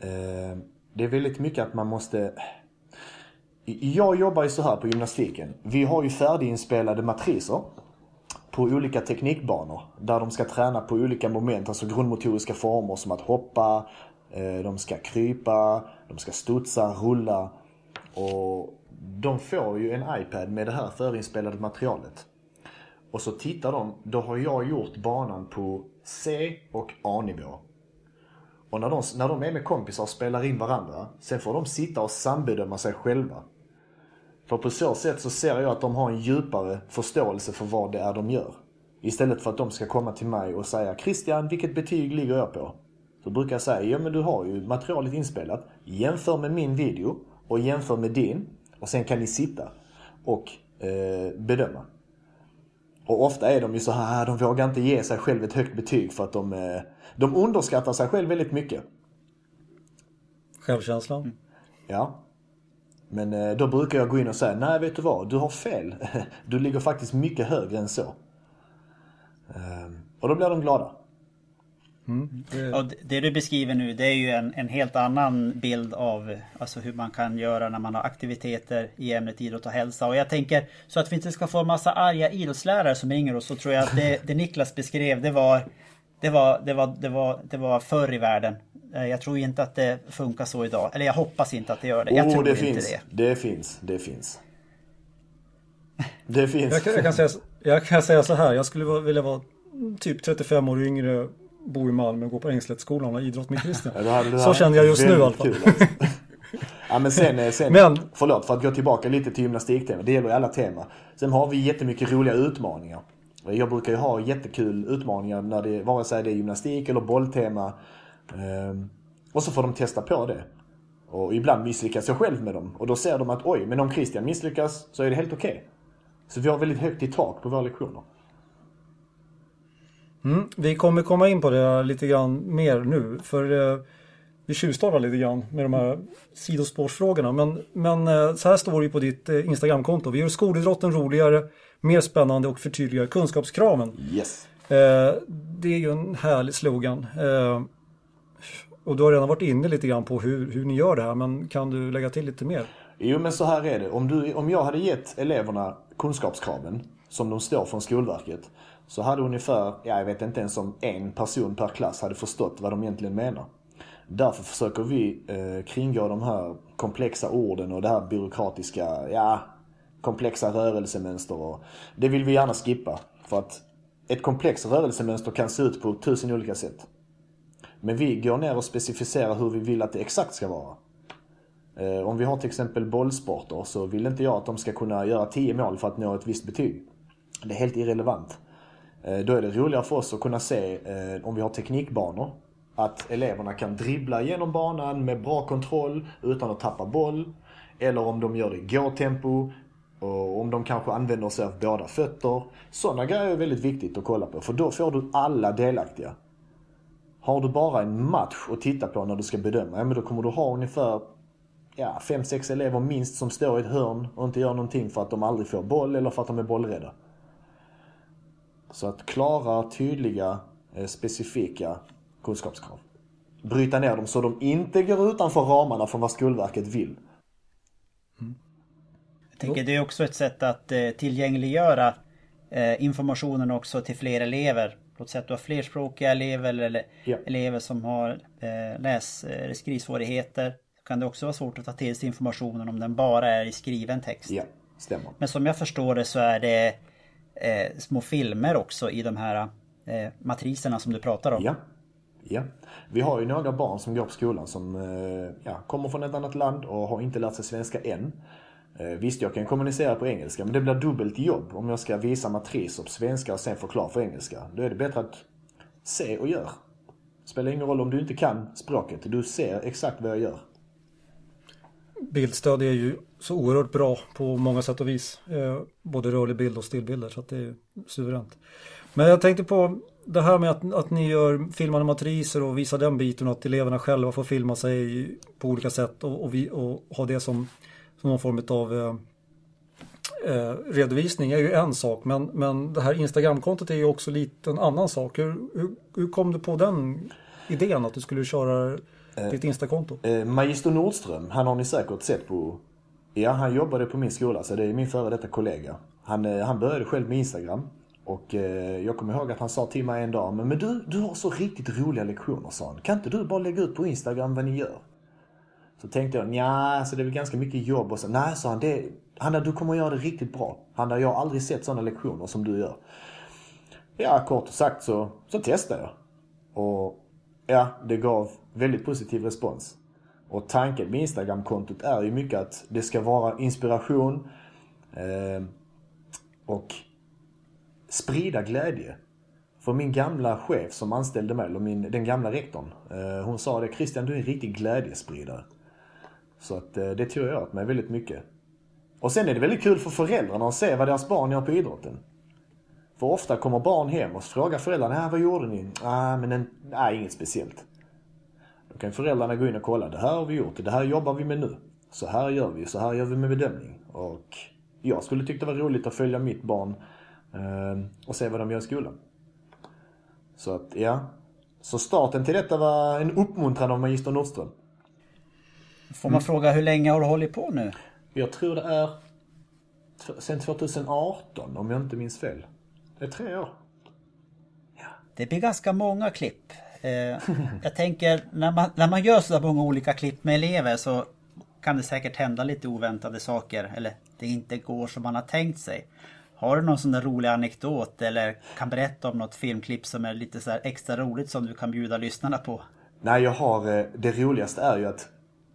Eh, det är väldigt mycket att man måste... Jag jobbar ju så här på gymnastiken. Vi har ju färdiginspelade matriser på olika teknikbanor. Där de ska träna på olika moment, alltså grundmotoriska former som att hoppa, eh, de ska krypa, de ska studsa, rulla. Och de får ju en iPad med det här förinspelade materialet. Och så tittar de, då har jag gjort banan på C och A-nivå. Och när de, när de är med kompisar och spelar in varandra, sen får de sitta och sambedöma sig själva. För på så sätt så ser jag att de har en djupare förståelse för vad det är de gör. Istället för att de ska komma till mig och säga Christian, vilket betyg ligger jag på? Så brukar jag säga, ja men du har ju materialet inspelat. Jämför med min video och jämför med din. Och sen kan ni sitta och eh, bedöma. Och ofta är de ju så här, de vågar inte ge sig själv ett högt betyg för att de, eh, de underskattar sig själv väldigt mycket. Självkänslan? Ja. Men eh, då brukar jag gå in och säga, nej vet du vad, du har fel. Du ligger faktiskt mycket högre än så. Ehm, och då blir de glada. Mm. Och det du beskriver nu det är ju en, en, helt annan bild av alltså hur man kan göra när man har aktiviteter i ämnet idrott och hälsa. Och jag tänker så att vi inte ska få en massa arga idrottslärare som ringer oss så tror jag att det, det Niklas beskrev det var det var, det, var, det, var, det var förr i världen. Eh, jag tror inte att det funkar så idag. Eller jag hoppas inte att det gör det. Jag oh, tror det inte finns. det. Det finns. Det finns. Det finns. Jag kan, jag kan, säga, jag kan säga så här. Jag skulle vilja vara typ 35 år yngre, bo i Malmö och gå på Ängslättsskolan och idrott med Christian. Ja, så känner jag just nu i alla fall. Alltså. ja men sen, eh, sen men, förlåt för att gå tillbaka lite till gymnastiktemat. Det gäller alla teman. Sen har vi jättemycket roliga utmaningar. Jag brukar ju ha jättekul utmaningar när det, vare sig det är gymnastik eller bolltema. Ehm, och så får de testa på det. Och ibland misslyckas jag själv med dem. Och då ser de att oj, men om Christian misslyckas så är det helt okej. Okay. Så vi har väldigt högt i tak på våra lektioner. Mm, vi kommer komma in på det lite grann mer nu. För eh, vi tjuvstartar lite grann med de här sidospårsfrågorna. Men, men eh, så här står det på ditt eh, Instagramkonto. Vi gör skolidrotten roligare, mer spännande och förtydligar kunskapskraven. Yes. Det är ju en härlig slogan. Och du har redan varit inne lite grann på hur, hur ni gör det här. Men kan du lägga till lite mer? Jo men så här är det. Om, du, om jag hade gett eleverna kunskapskraven som de står från Skolverket. Så hade ungefär, ja, jag vet inte ens om en person per klass hade förstått vad de egentligen menar. Därför försöker vi eh, kringgå de här komplexa orden och det här byråkratiska, ja, komplexa rörelsemönster och det vill vi gärna skippa. För att ett komplext rörelsemönster kan se ut på tusen olika sätt. Men vi går ner och specificerar hur vi vill att det exakt ska vara. Eh, om vi har till exempel bollsporter så vill inte jag att de ska kunna göra 10 mål för att nå ett visst betyg. Det är helt irrelevant. Eh, då är det roligare för oss att kunna se, eh, om vi har teknikbanor, att eleverna kan dribbla genom banan med bra kontroll utan att tappa boll. Eller om de gör det i gåtempo. Och om de kanske använder sig av båda fötter. Sådana grejer är väldigt viktigt att kolla på för då får du alla delaktiga. Har du bara en match att titta på när du ska bedöma, ja men då kommer du ha ungefär ja, fem, sex elever minst som står i ett hörn och inte gör någonting för att de aldrig får boll eller för att de är bollrädda. Så att klara, tydliga, eh, specifika kunskapskrav. Bryta ner dem så de inte går utanför ramarna från vad Skolverket vill. Jag tänker det är också ett sätt att eh, tillgängliggöra eh, informationen också till fler elever. Låt säga att du har flerspråkiga elever eller Ja. elever som har läs eller skrivsvårigheter. Kan det också vara svårt att ta till sig informationen om den bara är i skriven text. Ja, stämmer. Men som jag förstår det så är det eh, små filmer också i de här eh, matriserna som du pratar om. Ja. ja. Vi har ju några barn som går på skolan som eh, ja, kommer från ett annat land och har inte lärt sig svenska än. Eh, Visst, jag kan kommunicera på engelska, men det blir dubbelt jobb om jag ska visa matriser på svenska och sen förklara för engelska. Då är det bättre att se och gör. Spelar ingen roll om du inte kan språket, du ser exakt vad jag gör. Bildstöd är ju så oerhört bra på många sätt och vis. Eh, både rörlig bild och stillbilder så att det är suveränt. Men jag tänkte på det här med att, att ni gör filmade matriser och visar den biten och att eleverna själva får filma sig på olika sätt och, och, vi, och ha det som, som någon form av eh, eh, redovisning är ju en sak men, men det här Instagramkontot är ju också lite en annan sak. Hur, hur, hur kom du på den idén att du skulle köra ditt Instakonto? Eh, Magister Nordström, han har ni säkert sett på... Ja, han jobbade på min skola, så det är min före detta kollega. Han, eh, han började själv med Instagram. Och eh, jag kommer ihåg att han sa till mig en dag, men, men du, du har så riktigt roliga lektioner, sa han. Kan inte du bara lägga ut på Instagram vad ni gör? Så tänkte jag, ja, så det är väl ganska mycket jobb och så. Nej, sa han, det, Hanna du kommer göra det riktigt bra. Hanna, jag har aldrig sett sådana lektioner som du gör. Ja, kort sagt så, så testade jag. Och ja, det gav väldigt positiv respons. Och tanken med Instagram-kontot är ju mycket att det ska vara inspiration eh, och sprida glädje. För min gamla chef som anställde mig, eller min, den gamla rektorn, eh, hon sa det Christian du är en riktig glädjespridare. Så att eh, det tror jag åt mig väldigt mycket. Och sen är det väldigt kul för föräldrarna att se vad deras barn gör på idrotten. För ofta kommer barn hem och frågar föräldrarna, ah, vad gjorde ni? Ah, men en, nej, inget speciellt. Då kan föräldrarna gå in och kolla, det här har vi gjort, det här jobbar vi med nu. Så här gör vi, så här gör vi med bedömning. Och jag skulle tycka det var roligt att följa mitt barn eh, och se vad de gör i skolan. Så att, ja. Så starten till detta var en uppmuntran av Magister Nordström. Får man fråga hur länge har du hållit på nu? Jag tror det är sen 2018 om jag inte minns fel. Det är tre år. Det blir ganska många klipp. Eh, jag tänker när man, när man gör så många olika klipp med elever så kan det säkert hända lite oväntade saker. Eller det inte går som man har tänkt sig. Har du någon sån där rolig anekdot eller kan berätta om något filmklipp som är lite så här extra roligt som du kan bjuda lyssnarna på? Nej, jag har... eh, Det roligaste är ju att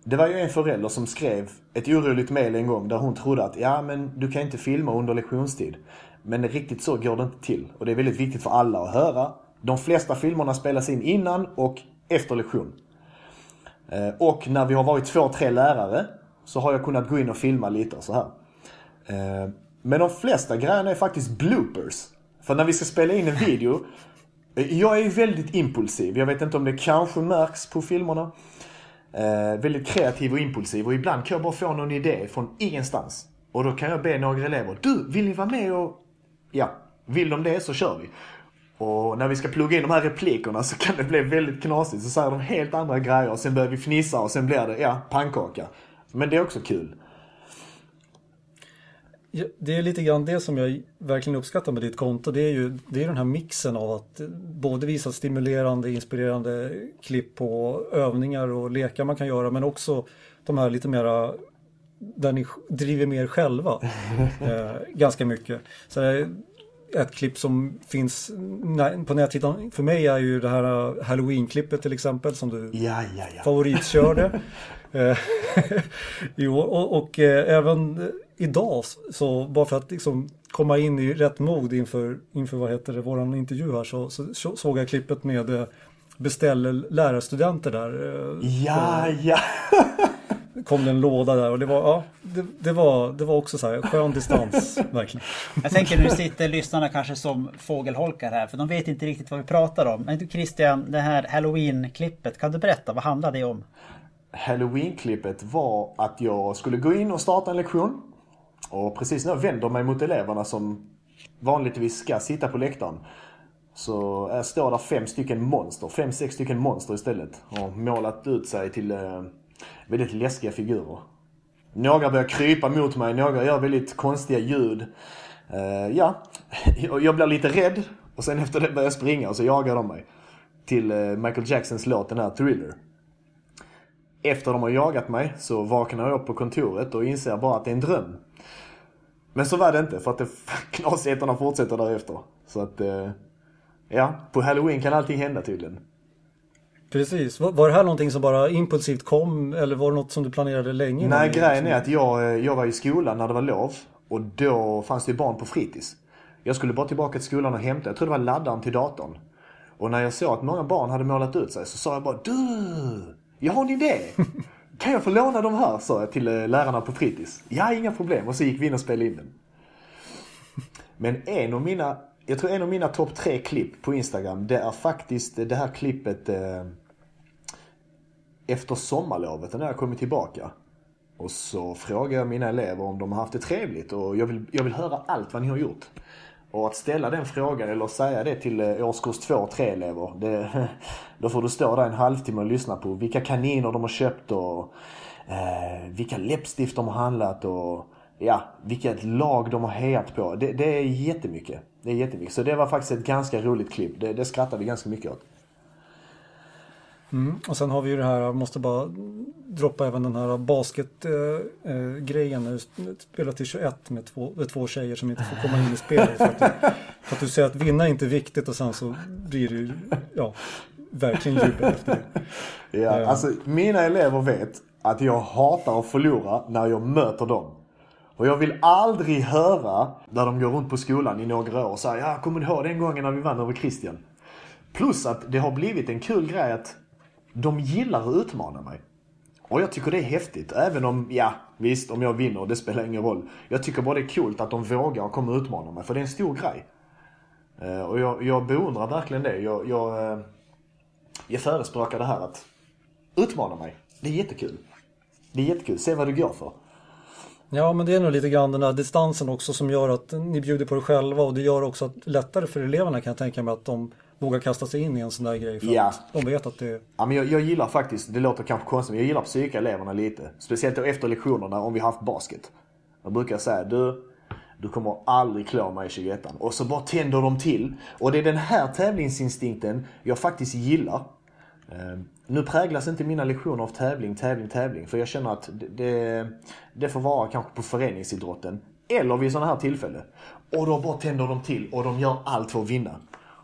det var ju en förälder som skrev ett oroligt mejl en gång där hon trodde att ja, men du kan inte filma under lektionstid. Men riktigt så går det inte till. Och det är väldigt viktigt för alla att höra. De flesta filmerna spelas in innan och efter lektion. Eh, och när vi har varit två, tre lärare så har jag kunnat gå in och filma lite och så här. Eh, men de flesta grejerna är faktiskt bloopers. För när vi ska spela in en video. Eh, jag är ju väldigt impulsiv. Jag vet inte om det kanske märks på filmerna. Eh, väldigt kreativ och impulsiv och ibland kan jag bara få någon idé från ingenstans. Och då kan jag be några elever. Du, vill ni vara med och... Ja, vill de det så kör vi. Och när vi ska plugga in de här replikerna så kan det bli väldigt knasigt. Så säger de helt andra grejer och sen börjar vi fnissa och sen blir det, ja, pannkaka. Men det är också kul. Ja, Det är lite grann det som jag verkligen uppskattar med ditt konto. Det är ju det är den här mixen av att både visa stimulerande, inspirerande klipp på övningar och lekar man kan göra men också de här lite mera där ni driver med er själva eh, ganska mycket. Så ett klipp som finns på näthitan för mig är ju det här Halloween-klippet till exempel som du Ja, ja, ja. favoritkörde. Eh, jo, och, och eh, även eh, idag så bara för att liksom komma in i rätt mod inför, inför vad heter det, våran intervju här så, så, så såg jag klippet med eh, beställer lärarstudenter där. Eh, Ja, ja. Kom det en låda där och det var, ja, det, det var, det var också så här skön distans verkligen. Jag tänker nu sitter lyssnarna kanske som fågelholkar här för de vet inte riktigt vad vi pratar om. Men du Christian, det här Halloween-klippet, kan du berätta vad handlar det om? Halloween-klippet var att jag skulle gå in och starta en lektion. Och precis när jag vänder mig mot eleverna som vanligtvis ska sitta på läktaren. Så står där fem stycken monster, fem, sex stycken monster istället. Och målat ut sig till eh, väldigt läskiga figurer. Några börjar krypa mot mig, några gör väldigt konstiga ljud. Uh, ja, jag blir lite rädd och sen efter det börjar jag springa och så jagar de mig. Till eh, Michael Jacksons låt, den här Thriller. Efter de har jagat mig så vaknar jag upp på kontoret och inser bara att det är en dröm. Men så var det inte för att det knasigheterna fortsätter därefter. Så att, eh, ja, på halloween kan allting hända tydligen. Precis. Var, det här någonting som bara impulsivt kom eller var det något som du planerade länge? Nej, grejen är att jag, eh, jag var i skolan när det var lov och då fanns det barn på fritids. Jag skulle bara tillbaka till skolan och hämta, jag tror det var laddaren till datorn. Och när jag såg att många barn hade målat ut sig så sa jag bara Du! Jag har en idé! Kan jag få låna de här? sa jag till eh, lärarna på fritids. Ja, inga problem. Och så gick vi in och spelade in den. Men en av mina, jag tror en av mina topp tre klipp på Instagram, det är faktiskt det här klippet eh, efter sommarlovet när jag kommit tillbaka. Och så frågar jag mina elever om de har haft det trevligt och jag vill, jag vill höra allt vad ni har gjort. Och att ställa den frågan eller säga det till eh, årskurs 2 och 3 elever. Det, då får du stå där en halvtimme och lyssna på vilka kaniner de har köpt och eh, vilka läppstift de har handlat och ja, vilket lag de har hejat på. Det, det, är jättemycket. Det är jättemycket. Så det var faktiskt ett ganska roligt klipp. Det, det skrattade vi ganska mycket åt. Mm. Och sen har vi ju det här, jag måste bara droppa även den här basketgrejen. Äh, du spelar till 21 med två, med två tjejer som inte får komma in i spelet. För att, du, för att du säger att vinna är inte viktigt och sen så blir det ju, ja, verkligen jubel efter det. Ja, uh, alltså mina elever vet att jag hatar att förlora när jag möter dem. Och jag vill aldrig höra när de går runt på skolan i några år och säger ja, kommer du ihåg den gången när vi vann över Christian? Plus att det har blivit en kul grej att de gillar att utmana mig. Och jag tycker det är häftigt. Även om, ja visst, om jag vinner, det spelar ingen roll. Jag tycker bara det är coolt att de vågar komma och utmana mig, för det är en stor grej. Eh, och jag, jag beundrar verkligen det. Jag, jag, eh, jag förespråkar det här att utmana mig. Det är jättekul. Det är jättekul. Se vad du går för. Ja, men det är nog lite grann den här distansen också som gör att ni bjuder på er själva och det gör också att lättare för eleverna kan jag tänka mig att de vågar kasta sig in i en sån där grej. För ja. att de vet att det... Ja, men jag, jag gillar faktiskt, det låter kanske konstigt, men jag gillar att psyka eleverna lite. Speciellt då efter lektionerna om vi har haft basket. Då brukar jag säga, du, du kommer aldrig klå mig i 21 Och så bara tänder de till. Och det är den här tävlingsinstinkten jag faktiskt gillar. Ehm, nu präglas inte mina lektioner av tävling, tävling, tävling. För jag känner att det, det får vara kanske på föreningsidrotten. Eller vid sådana här tillfällen. Och då bara tänder de till och de gör allt för att vinna.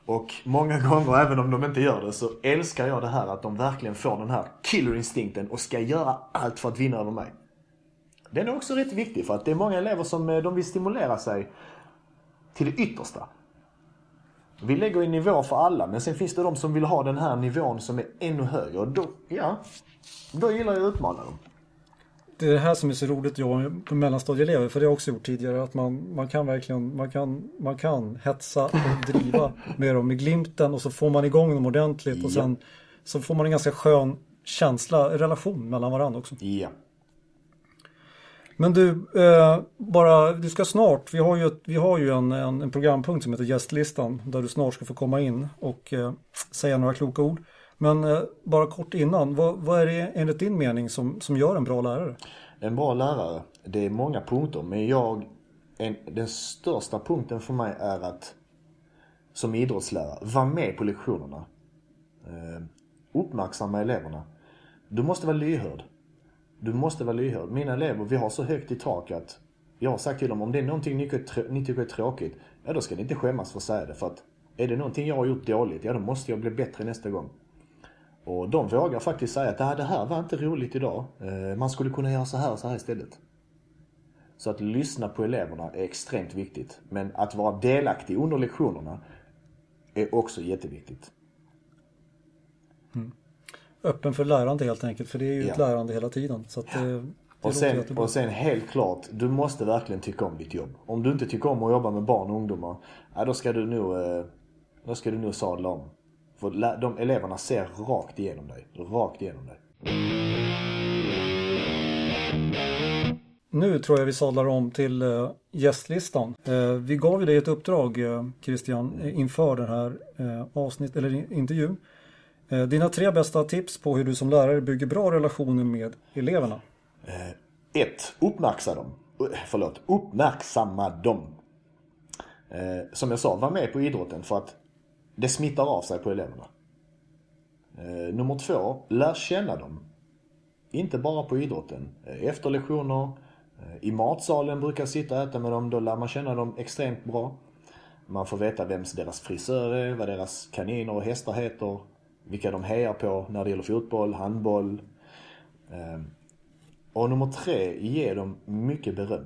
Och många gånger, även om de inte gör det, så älskar jag det här att de verkligen får den här killerinstinkten och ska göra allt för att vinna över mig. Den är också rätt viktig för att det är många elever som eh, de vill stimulera sig till det yttersta. Vi lägger en nivå för alla, men sen finns det de som vill ha den här nivån som är ännu högre. Och då, ja, då gillar jag att utmana dem det är det här som är så roligt att jobba med mellanstadieelever, för det har jag också gjort tidigare, att man, man kan verkligen, man kan, man kan hetsa och driva med dem med glimten och så får man igång dem ordentligt och sen så får man en ganska skön känsla, relation mellan varandra också. Ja. Men du, eh, bara, du ska snart, vi har ju, vi har ju en, en, en, programpunkt som heter Gästlistan där du snart ska få komma in och eh, säga några kloka ord. Men eh, bara kort innan, vad, vad, är det enligt din mening som, som gör en bra lärare? En bra lärare, det är många punkter. Men jag, en, den största punkten för mig är att som idrottslärare, vara med på lektionerna. Eh, uppmärksamma eleverna. Du måste vara lyhörd. Du måste vara lyhörd. Mina elever, vi har så högt i tak att jag har sagt till dem om det är någonting ni tycker är tråkigt, ja då ska ni inte skämmas för att säga det. För att är det någonting jag har gjort dåligt, ja då måste jag bli bättre nästa gång. Och de vågar faktiskt säga att det här var inte roligt idag. Eh, man skulle kunna göra så här och så här istället. Så att lyssna på eleverna är extremt viktigt. Men att vara delaktig under lektionerna är också jätteviktigt. Mm. Öppen för lärande helt enkelt, för det är ju ja. ett lärande hela tiden. Så det, det och, sen, och sen helt klart, du måste verkligen tycka om ditt jobb. Om du inte tycker om att jobba med barn och ungdomar, ja, då ska du nog, eh, då ska du nog sadla om. För de eleverna ser rakt igenom dig. Rakt igenom dig. Nu tror jag vi sadlar om till uh, gästlistan. Uh, vi gav ju dig ett uppdrag uh, Christian inför den här avsnitt, eller intervjun. dina tre bästa tips på hur du som lärare bygger bra relationer med eleverna? 1. Uppmärksamma dem. Förlåt, uppmärksamma dem. Eh, som jag sa, var med på idrotten för att det smittar av sig på eleverna. Eh, nummer två, lär känna dem. Inte bara på idrotten. Eh, Efter lektioner, eh, i matsalen brukar jag sitta och äta med dem. Då lär man känna dem extremt bra. Man får veta vem deras frisör är, vad deras kaniner och hästar heter. Vilka de hejar på när det gäller fotboll, handboll. Eh, och nummer tre, ge dem mycket beröm.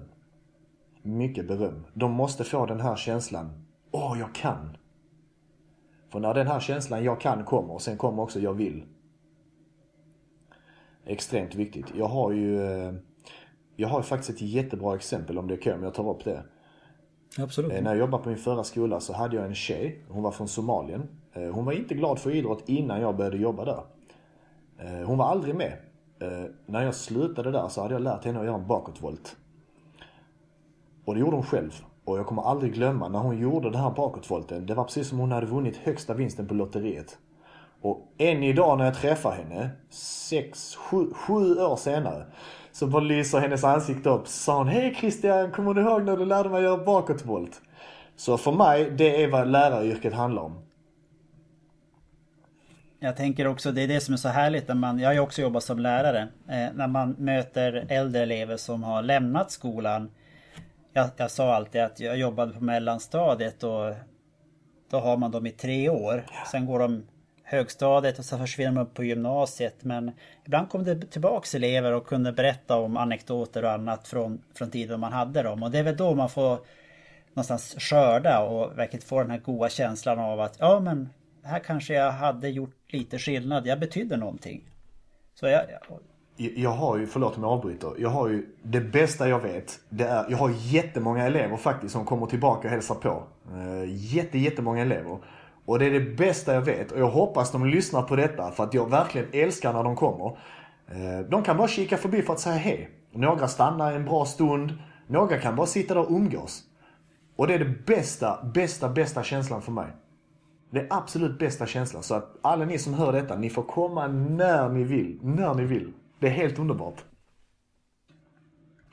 Mycket beröm. De måste få den här känslan. Åh, jag kan. För när den här känslan jag kan kommer, sen kommer också jag vill. Extremt viktigt. Jag har ju eh, jag har faktiskt ett jättebra exempel om det är okej om jag tar upp det. Absolut. Eh, När jag jobbade på min förra skola så hade jag en tjej. Hon var från Somalien. Eh, Hon var inte glad för idrott innan jag började jobba där. Hon var aldrig med. När jag slutade där så hade jag lärt henne att göra en bakåtvolt. Och det gjorde hon själv. Och jag kommer aldrig glömma när hon gjorde den här bakåtvolten. Det var precis som hon hade vunnit högsta vinsten på lotteriet. Och än idag när jag träffar henne, sex, sju, sju år senare, så bara lyser hennes ansikte upp. Så sa hon, hej Christian, kommer du ihåg när du lärde mig göra bakåtvolt? Så för mig, det är vad läraryrket handlar om. Jag tänker också, det är det som är så härligt när man, jag har ju också jobbat som lärare. Eh, när man möter äldre elever som har lämnat skolan. Jag, jag sa alltid att jag jobbade på mellanstadiet och då har man dem i tre år. Sen går de högstadiet och så försvinner de upp på gymnasiet. Men ibland kom det tillbaks elever och kunde berätta om anekdoter och annat från, från tiden man hade dem. Och det är väl då man får någonstans skörda och verkligen få den här goda känslan av att ja men här kanske jag hade gjort lite skillnad. Jag betydde någonting. Så jag, jag- har ju, förlåt om jag avbryter, jag har ju, det bästa jag vet, det är, jag har jättemånga elever faktiskt som kommer tillbaka och hälsar på. Eh, jätte, jättemånga elever. Och det är det bästa jag vet och jag hoppas de lyssnar på detta för att jag verkligen älskar när de kommer. Eh, de kan bara kika förbi för att säga hej. Några stannar en bra stund, några kan bara sitta där och umgås. Och det är det bästa, bästa, bästa känslan för mig. Det är absolut bästa känslan. Så att alla ni som hör detta, ni får komma när ni vill. När ni vill. Det är helt underbart.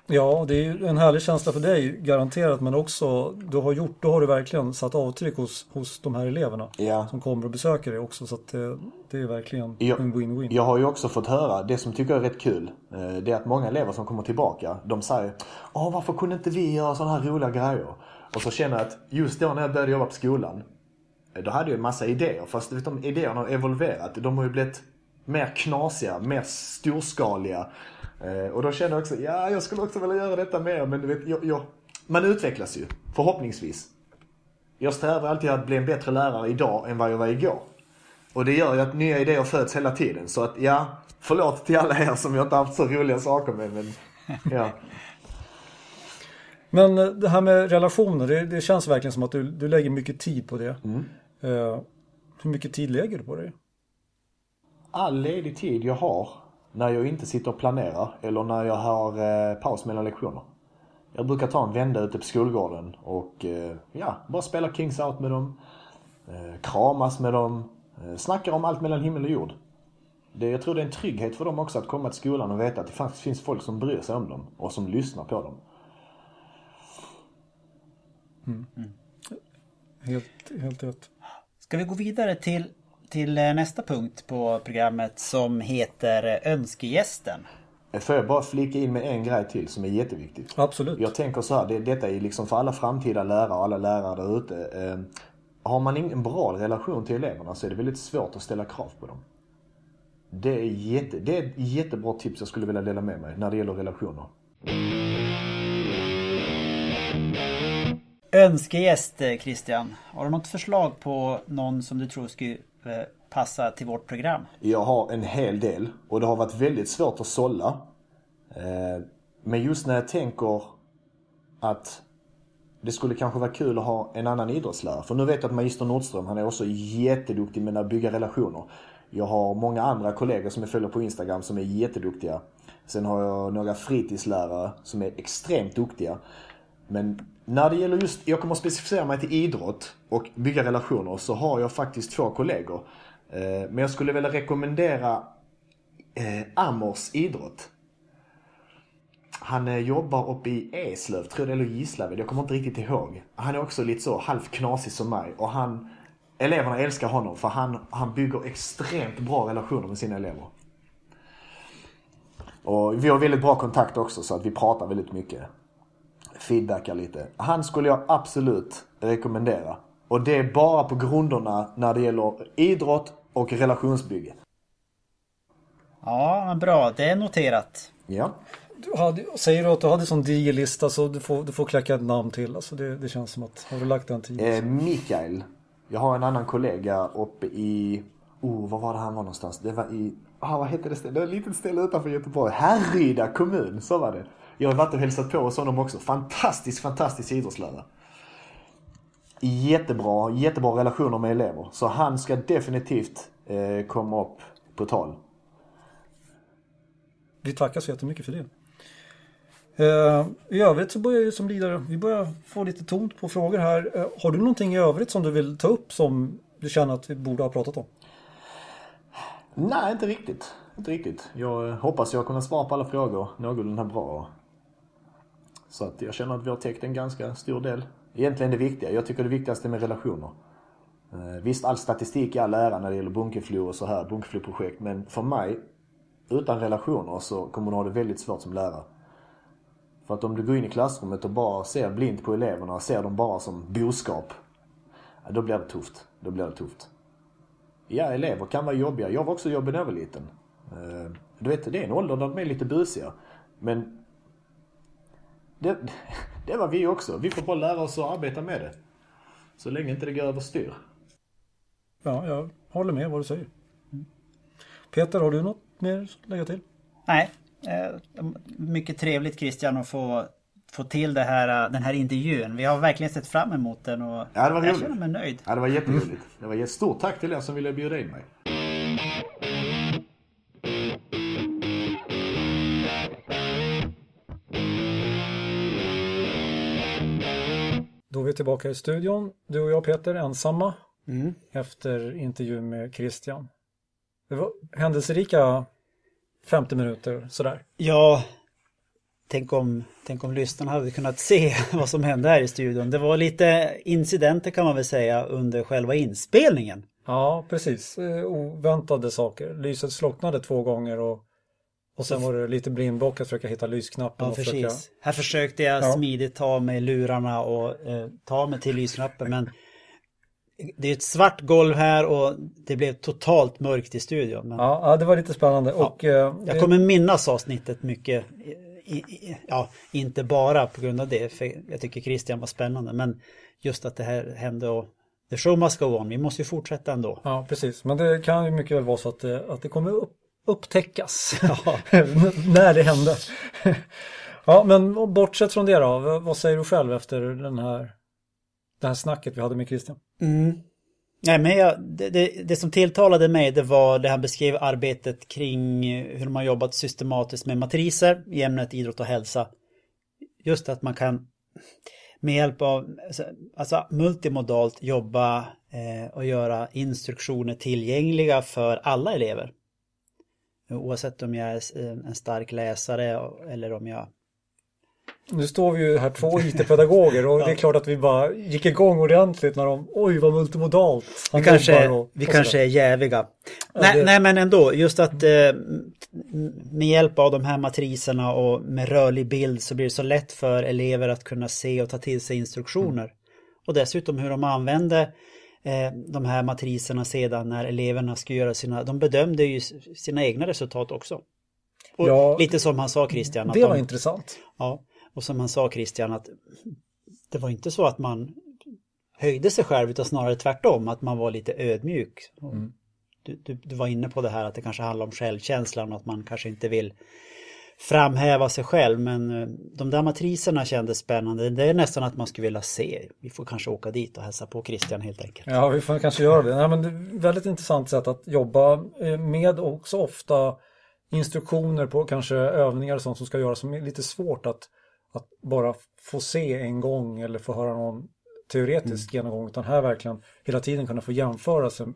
Ja, det är ju en härlig känsla för dig garanterat men också du har gjort, då har du verkligen satt avtryck hos, hos de här eleverna Ja. som kommer och besöker dig också så att det, det är verkligen Jag, en win-win. jag har ju också fått höra, det som tycker jag är rätt kul, eh, det är att många elever som kommer tillbaka, de säger Åh, varför kunde inte vi göra sådana här roliga grejer? Och så känner jag att just då när jag började jobba på skolan, eh, då hade jag en massa idéer. Fast vet, de idéerna har evolverat. De har ju blivit mer knasiga, mer storskaliga. Eh, Och då känner jag också, ja, jag skulle också vilja göra detta mer. Men du vet, jag, jag, man utvecklas ju, förhoppningsvis. Jag strävar alltid att bli en bättre lärare idag än vad jag var igår. Och det gör ju att nya idéer föds hela tiden. Så att ja, förlåt till alla er som jag inte haft så roliga saker med. Men ja. Men eh, det här med relationer, det, det känns verkligen som att du, du lägger mycket tid på det. Mm. Eh, hur mycket tid lägger du på det? All ledig tid jag har när jag inte sitter och planerar eller när jag har eh, paus mellan lektioner. Jag brukar ta en vända ute på skolgården och eh, ja, bara spela Kings Out med dem. Eh, kramas med dem. Eh, snackar om allt mellan himmel och jord. Det, jag tror det är en trygghet för dem också att komma till skolan och veta att det faktiskt finns folk som bryr sig om dem och som lyssnar på dem. Helt, helt rätt. Ska vi gå vidare till, till eh, nästa punkt på programmet som heter eh, Önskegästen? Får jag bara flika in med en grej till som är jätteviktigt? Absolut. Jag tänker så här, det, detta är liksom för alla framtida lärare och alla lärare där ute. Eh, har man ingen bra relation till eleverna så är det väldigt svårt att ställa krav på dem. Det är, jätte, det är ett jättebra tips jag skulle vilja dela med mig när det gäller relationer. Önskegäst eh, Christian. Har du något förslag på någon som du tror skulle Eh, passa till vårt program? Jag har en hel del och det har varit väldigt svårt att sålla. Eh, men just när jag tänker att det skulle kanske vara kul att ha en annan idrottslärare. För nu vet jag att Magister Nordström, han är också jätteduktig med att bygga relationer. Jag har många andra kollegor som jag följer på Instagram som är jätteduktiga. Sen har jag några fritidslärare som är extremt duktiga. Men när det gäller just, jag kommer att specificera mig till idrott och bygga relationer så har jag faktiskt två kollegor. Eh, men jag skulle vilja rekommendera eh, Amors idrott. han eh, jobbar uppe i Eslöv, tror jag, eller Gislaved. Jag kommer inte riktigt ihåg. Han är också lite så halvt knasig som mig. Och han, eleverna älskar honom för han, han bygger extremt bra relationer med sina elever. Och vi har väldigt bra kontakt också så att vi pratar väldigt mycket. Feedbackar lite. Han skulle jag absolut rekommendera. Och det är bara på grunderna när det gäller idrott och relationsbygge. Ja, bra. Det är noterat. Ja. Du hade, säger du att du hade sån diger lista så du får, du får kläcka ett namn till. Alltså det, det känns som att, har du lagt den tiden? Eh, Mikael. Jag har en annan kollega uppe i, oh vad var det han var någonstans? Det var i, ah, vad hette det stället? Det var ett litet ställe utanför Göteborg. Härryda kommun, så var det. Jag har varit och hälsat på hos honom också. Fantastisk, fantastisk idrottslärare. Jättebra, jättebra relationer med elever. Så han ska definitivt eh, komma upp på tal. Vi tackar så jättemycket för det. Eh, I övrigt så börjar ju som lidare, vi börjar få lite tomt på frågor här. Eh, har du någonting i övrigt som du vill ta upp som du känner att vi borde ha pratat om? Nej, inte riktigt. Inte riktigt. Jag eh, hoppas jag kunnat svara på alla frågor någorlunda bra. Så att jag känner att vi har täckt en ganska stor del. Egentligen det viktiga. Jag tycker det viktigaste är med relationer. Eh, visst, all statistik i all ära när det gäller Bunkeflo och så här, Bunkefloprojekt. Men för mig, utan relationer så kommer du ha det väldigt svårt som lärare. För att om du går in i klassrummet och bara ser blint på eleverna och ser dem bara som boskap. Då blir det tufft. Då blir det tufft. Ja, elever kan vara jobbiga. Jag var också jobbig när jag var liten. Eh, du vet, det är en ålder där de är lite busiga. Men det, det var vi också. Vi får bara lära oss att arbeta med det. Så länge inte det går överstyr. Ja, jag håller med vad du säger. Peter, har du något mer att lägga till? Nej, eh, mycket trevligt Christian att få, få till det här, eh, den här intervjun. Vi har verkligen sett fram emot den och Ja, det var jag roligt. känner mig nöjd. Ja, det var jätteroligt. Det var ett stort tack till er som ville bjuda in mig. Vi tillbaka i studion. Du och jag Peter ensamma Mm. efter intervju med Christian. Det var händelserika 50 minuter sådär. Ja, tänk om, tänk om lyssnarna hade kunnat se vad som hände här i studion. Det var lite incidenter kan man väl säga under själva inspelningen. Ja, precis. Eh, Oväntade saker. Lyset slocknade två gånger och, och sen var det lite blindbock att försöka hitta lysknappen. Ja, och försöka... precis. Här försökte jag Ja. smidigt ta mig lurarna och eh, ta mig till lysknappen men det är ett svart golv här och det blev totalt mörkt i studion. Men Ja, ja, det var lite spännande. Och, eh, Jag kommer minnas avsnittet mycket. I, i, ja, inte bara på grund av det, för jag tycker Christian var spännande, men just att det här hände och the show must go on. Vi måste ju fortsätta ändå. Ja, precis. Men det kan ju mycket väl vara så att det, att det kommer upp, upptäckas när det hände. ja, men bortsett från det då, vad- vad säger du själv efter den här, det här snacket vi hade med Christian? Mm. Nej, men jag, det, det, det som tilltalade mig det var det han beskrev arbetet kring hur man jobbat systematiskt med matriser i ämnet idrott och hälsa. Just att man kan med hjälp av alltså, alltså multimodalt jobba eh, och göra instruktioner tillgängliga för alla elever. Oavsett om jag är en stark läsare eller om jag Nu står vi ju här två IT-pedagoger och det är klart att vi bara gick igång ordentligt när de, oj vad multimodalt. han Vi kanske, och- vi och kanske är jäviga. nej, det- nej men ändå, just att eh, med hjälp av de här matriserna och med rörlig bild så blir det så lätt för elever att kunna se och ta till sig instruktioner. Och dessutom hur de använde eh, de här matriserna sedan när eleverna skulle göra sina, de bedömde ju sina egna resultat också. Och Ja, lite som han sa Christian. Att Det var de, intressant. Ja, och som han sa Christian att det var inte så att man höjde sig själv utan snarare tvärtom, att man var lite ödmjuk. Och Du, du, du var inne på det här att det kanske handlar om självkänslan och att man kanske inte vill framhäva sig själv men eh, de där matriserna kändes spännande. Det är nästan att man skulle vilja se. Vi får kanske åka dit och hälsa på Christian helt enkelt. Ja, vi får kanske göra det. Nej, men det väldigt intressant sätt att jobba eh, med också ofta instruktioner på kanske övningar och sånt som ska göras som är lite svårt att, att bara få se en gång eller få höra någon teoretisk genomgång utan här verkligen hela tiden kunna få jämföra sig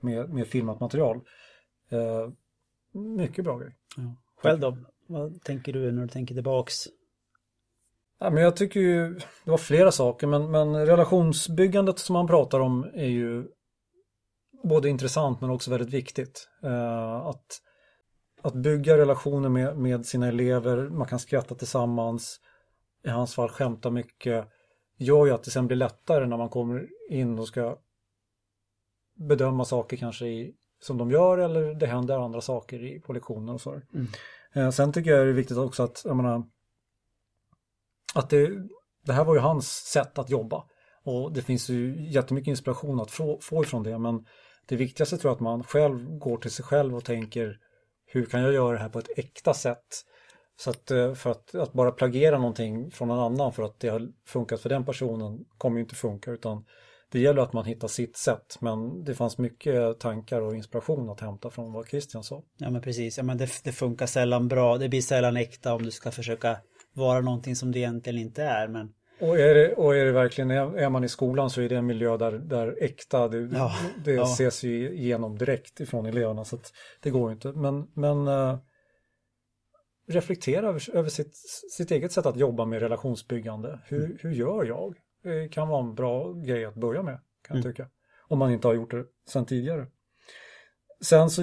med, med filmat material. Eh, mycket bra grej. Själv då? Vad tänker du när du tänker tillbaks? Ja, men jag tycker ju, det var flera saker, men, men relationsbyggandet som han pratar om är ju både intressant men också väldigt viktigt. Uh, att, att bygga relationer med, med sina elever, man kan skratta tillsammans, i hans fall skämta mycket, gör ju att det sen blir lättare när man kommer in och ska bedöma saker kanske i, som de gör eller det händer andra saker i, på lektioner och så. Mm. Eh, sen tycker jag det är viktigt också att, jag menar, att det, det här var ju hans sätt att jobba. Och det finns ju jättemycket inspiration att få, få ifrån det. Men det viktigaste tror jag att man själv går till sig själv och tänker hur kan jag göra det här på ett äkta sätt? Så att eh, för att, att bara plagiera någonting från en annan för att det har funkat för den personen kommer ju inte funka utan det gäller att man hittar sitt sätt men det fanns mycket tankar och inspiration att hämta från vad Christian sa. Ja men precis, ja, men det, det funkar sällan bra, det blir sällan äkta om du ska försöka vara någonting som det egentligen inte är. Men... Och är det, och är det verkligen, är man i skolan så är det en miljö där, där äkta, det, ja, det ja. ses ju igenom direkt ifrån eleverna så det går inte. Men, men uh, reflektera över, över sitt, sitt eget sätt att jobba med relationsbyggande. Hur, mm. hur gör jag? Det kan vara en bra grej att börja med, kan jag mm. tycka. Om man inte har gjort det sedan tidigare. Sen så,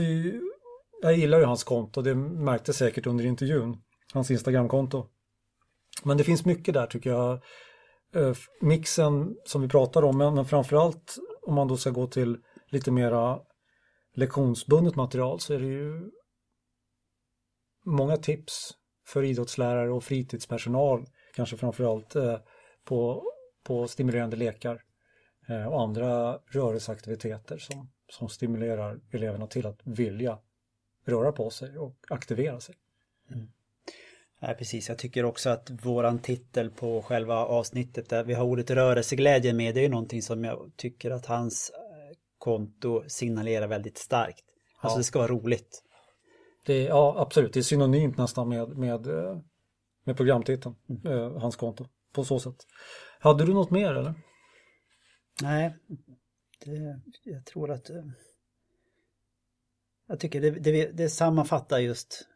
jag gillar ju hans konto, det märkte säkert under intervjun, hans Instagramkonto. Men det finns mycket där tycker jag. Eh, mixen som vi pratar om, men framförallt om man då ska gå till lite mera lektionsbundet material så är det ju många tips för idrottslärare och fritidspersonal, kanske framförallt eh, på, på stimulerande lekar eh, och andra rörelseaktiviteter som, som stimulerar eleverna till att vilja röra på sig och aktivera sig. Mm. Nej, precis. Jag tycker också att våran titel på själva avsnittet där vi har ordet rörelseglädje med, det är ju någonting som jag tycker att hans eh, konto signalerar väldigt starkt. Alltså ja. det ska vara roligt. Det, ja, absolut. Det är synonymt nästan med, med, eh, med programtiteln, mm. Hans konto, på så sätt. Hade du något mer eller? Nej, det, jag tror att eh, jag tycker det, det, det sammanfattar just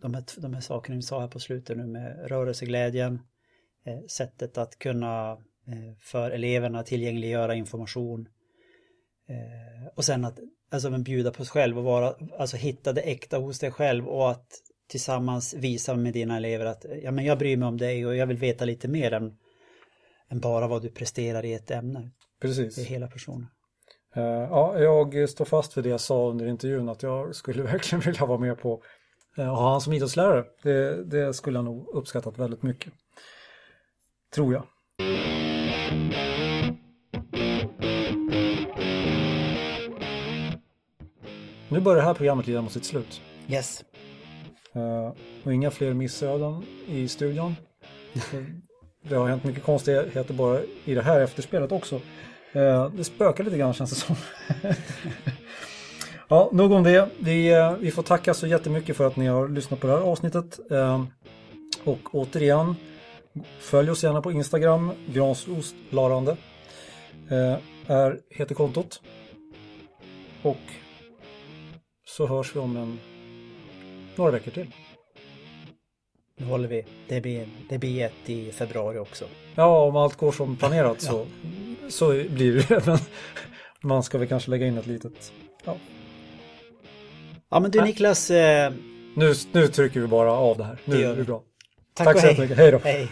de här, de här sakerna vi sa här på slutet nu med rörelseglädjen, eh, sättet att kunna eh, för eleverna tillgängliggöra information och sen att alltså, men bjuda på sig själv och vara, alltså hitta det äkta hos dig själv och att tillsammans visa med dina elever att ja, men jag bryr mig om dig och jag vill veta lite mer än, än bara vad du presterar i ett ämne. Precis. Det är hela personen. Uh, ja, jag står fast vid det jag sa under intervjun att jag skulle verkligen vilja vara med på Eh, ha han som idrottslärare. Det, det skulle jag nog uppskattat väldigt mycket. Tror jag. Nu börjar det här programmet lida mot sitt slut. Yes. Uh, och inga fler missöden i studion. det har hänt mycket konstigheter bara i det här efterspelet också. Eh, det spökar lite grann känns det som. Ja, nog om det. Vi, eh, vi får tacka så jättemycket för att ni har lyssnat på det här avsnittet. Eh, och återigen, följ oss gärna på Instagram, gransostlarande är, heter kontot. Och så hörs vi om en, några veckor till. Nu håller vi. Det blir, det blir ett i februari också. Ja, om allt går som planerat så, ja. så blir det. Men man ska väl kanske lägga in ett litet ja, Ja men du Niklas. Eh... Nu, nu trycker vi bara av det här. Nu det är det bra. Tack, Tack så mycket. Hej då. Hej.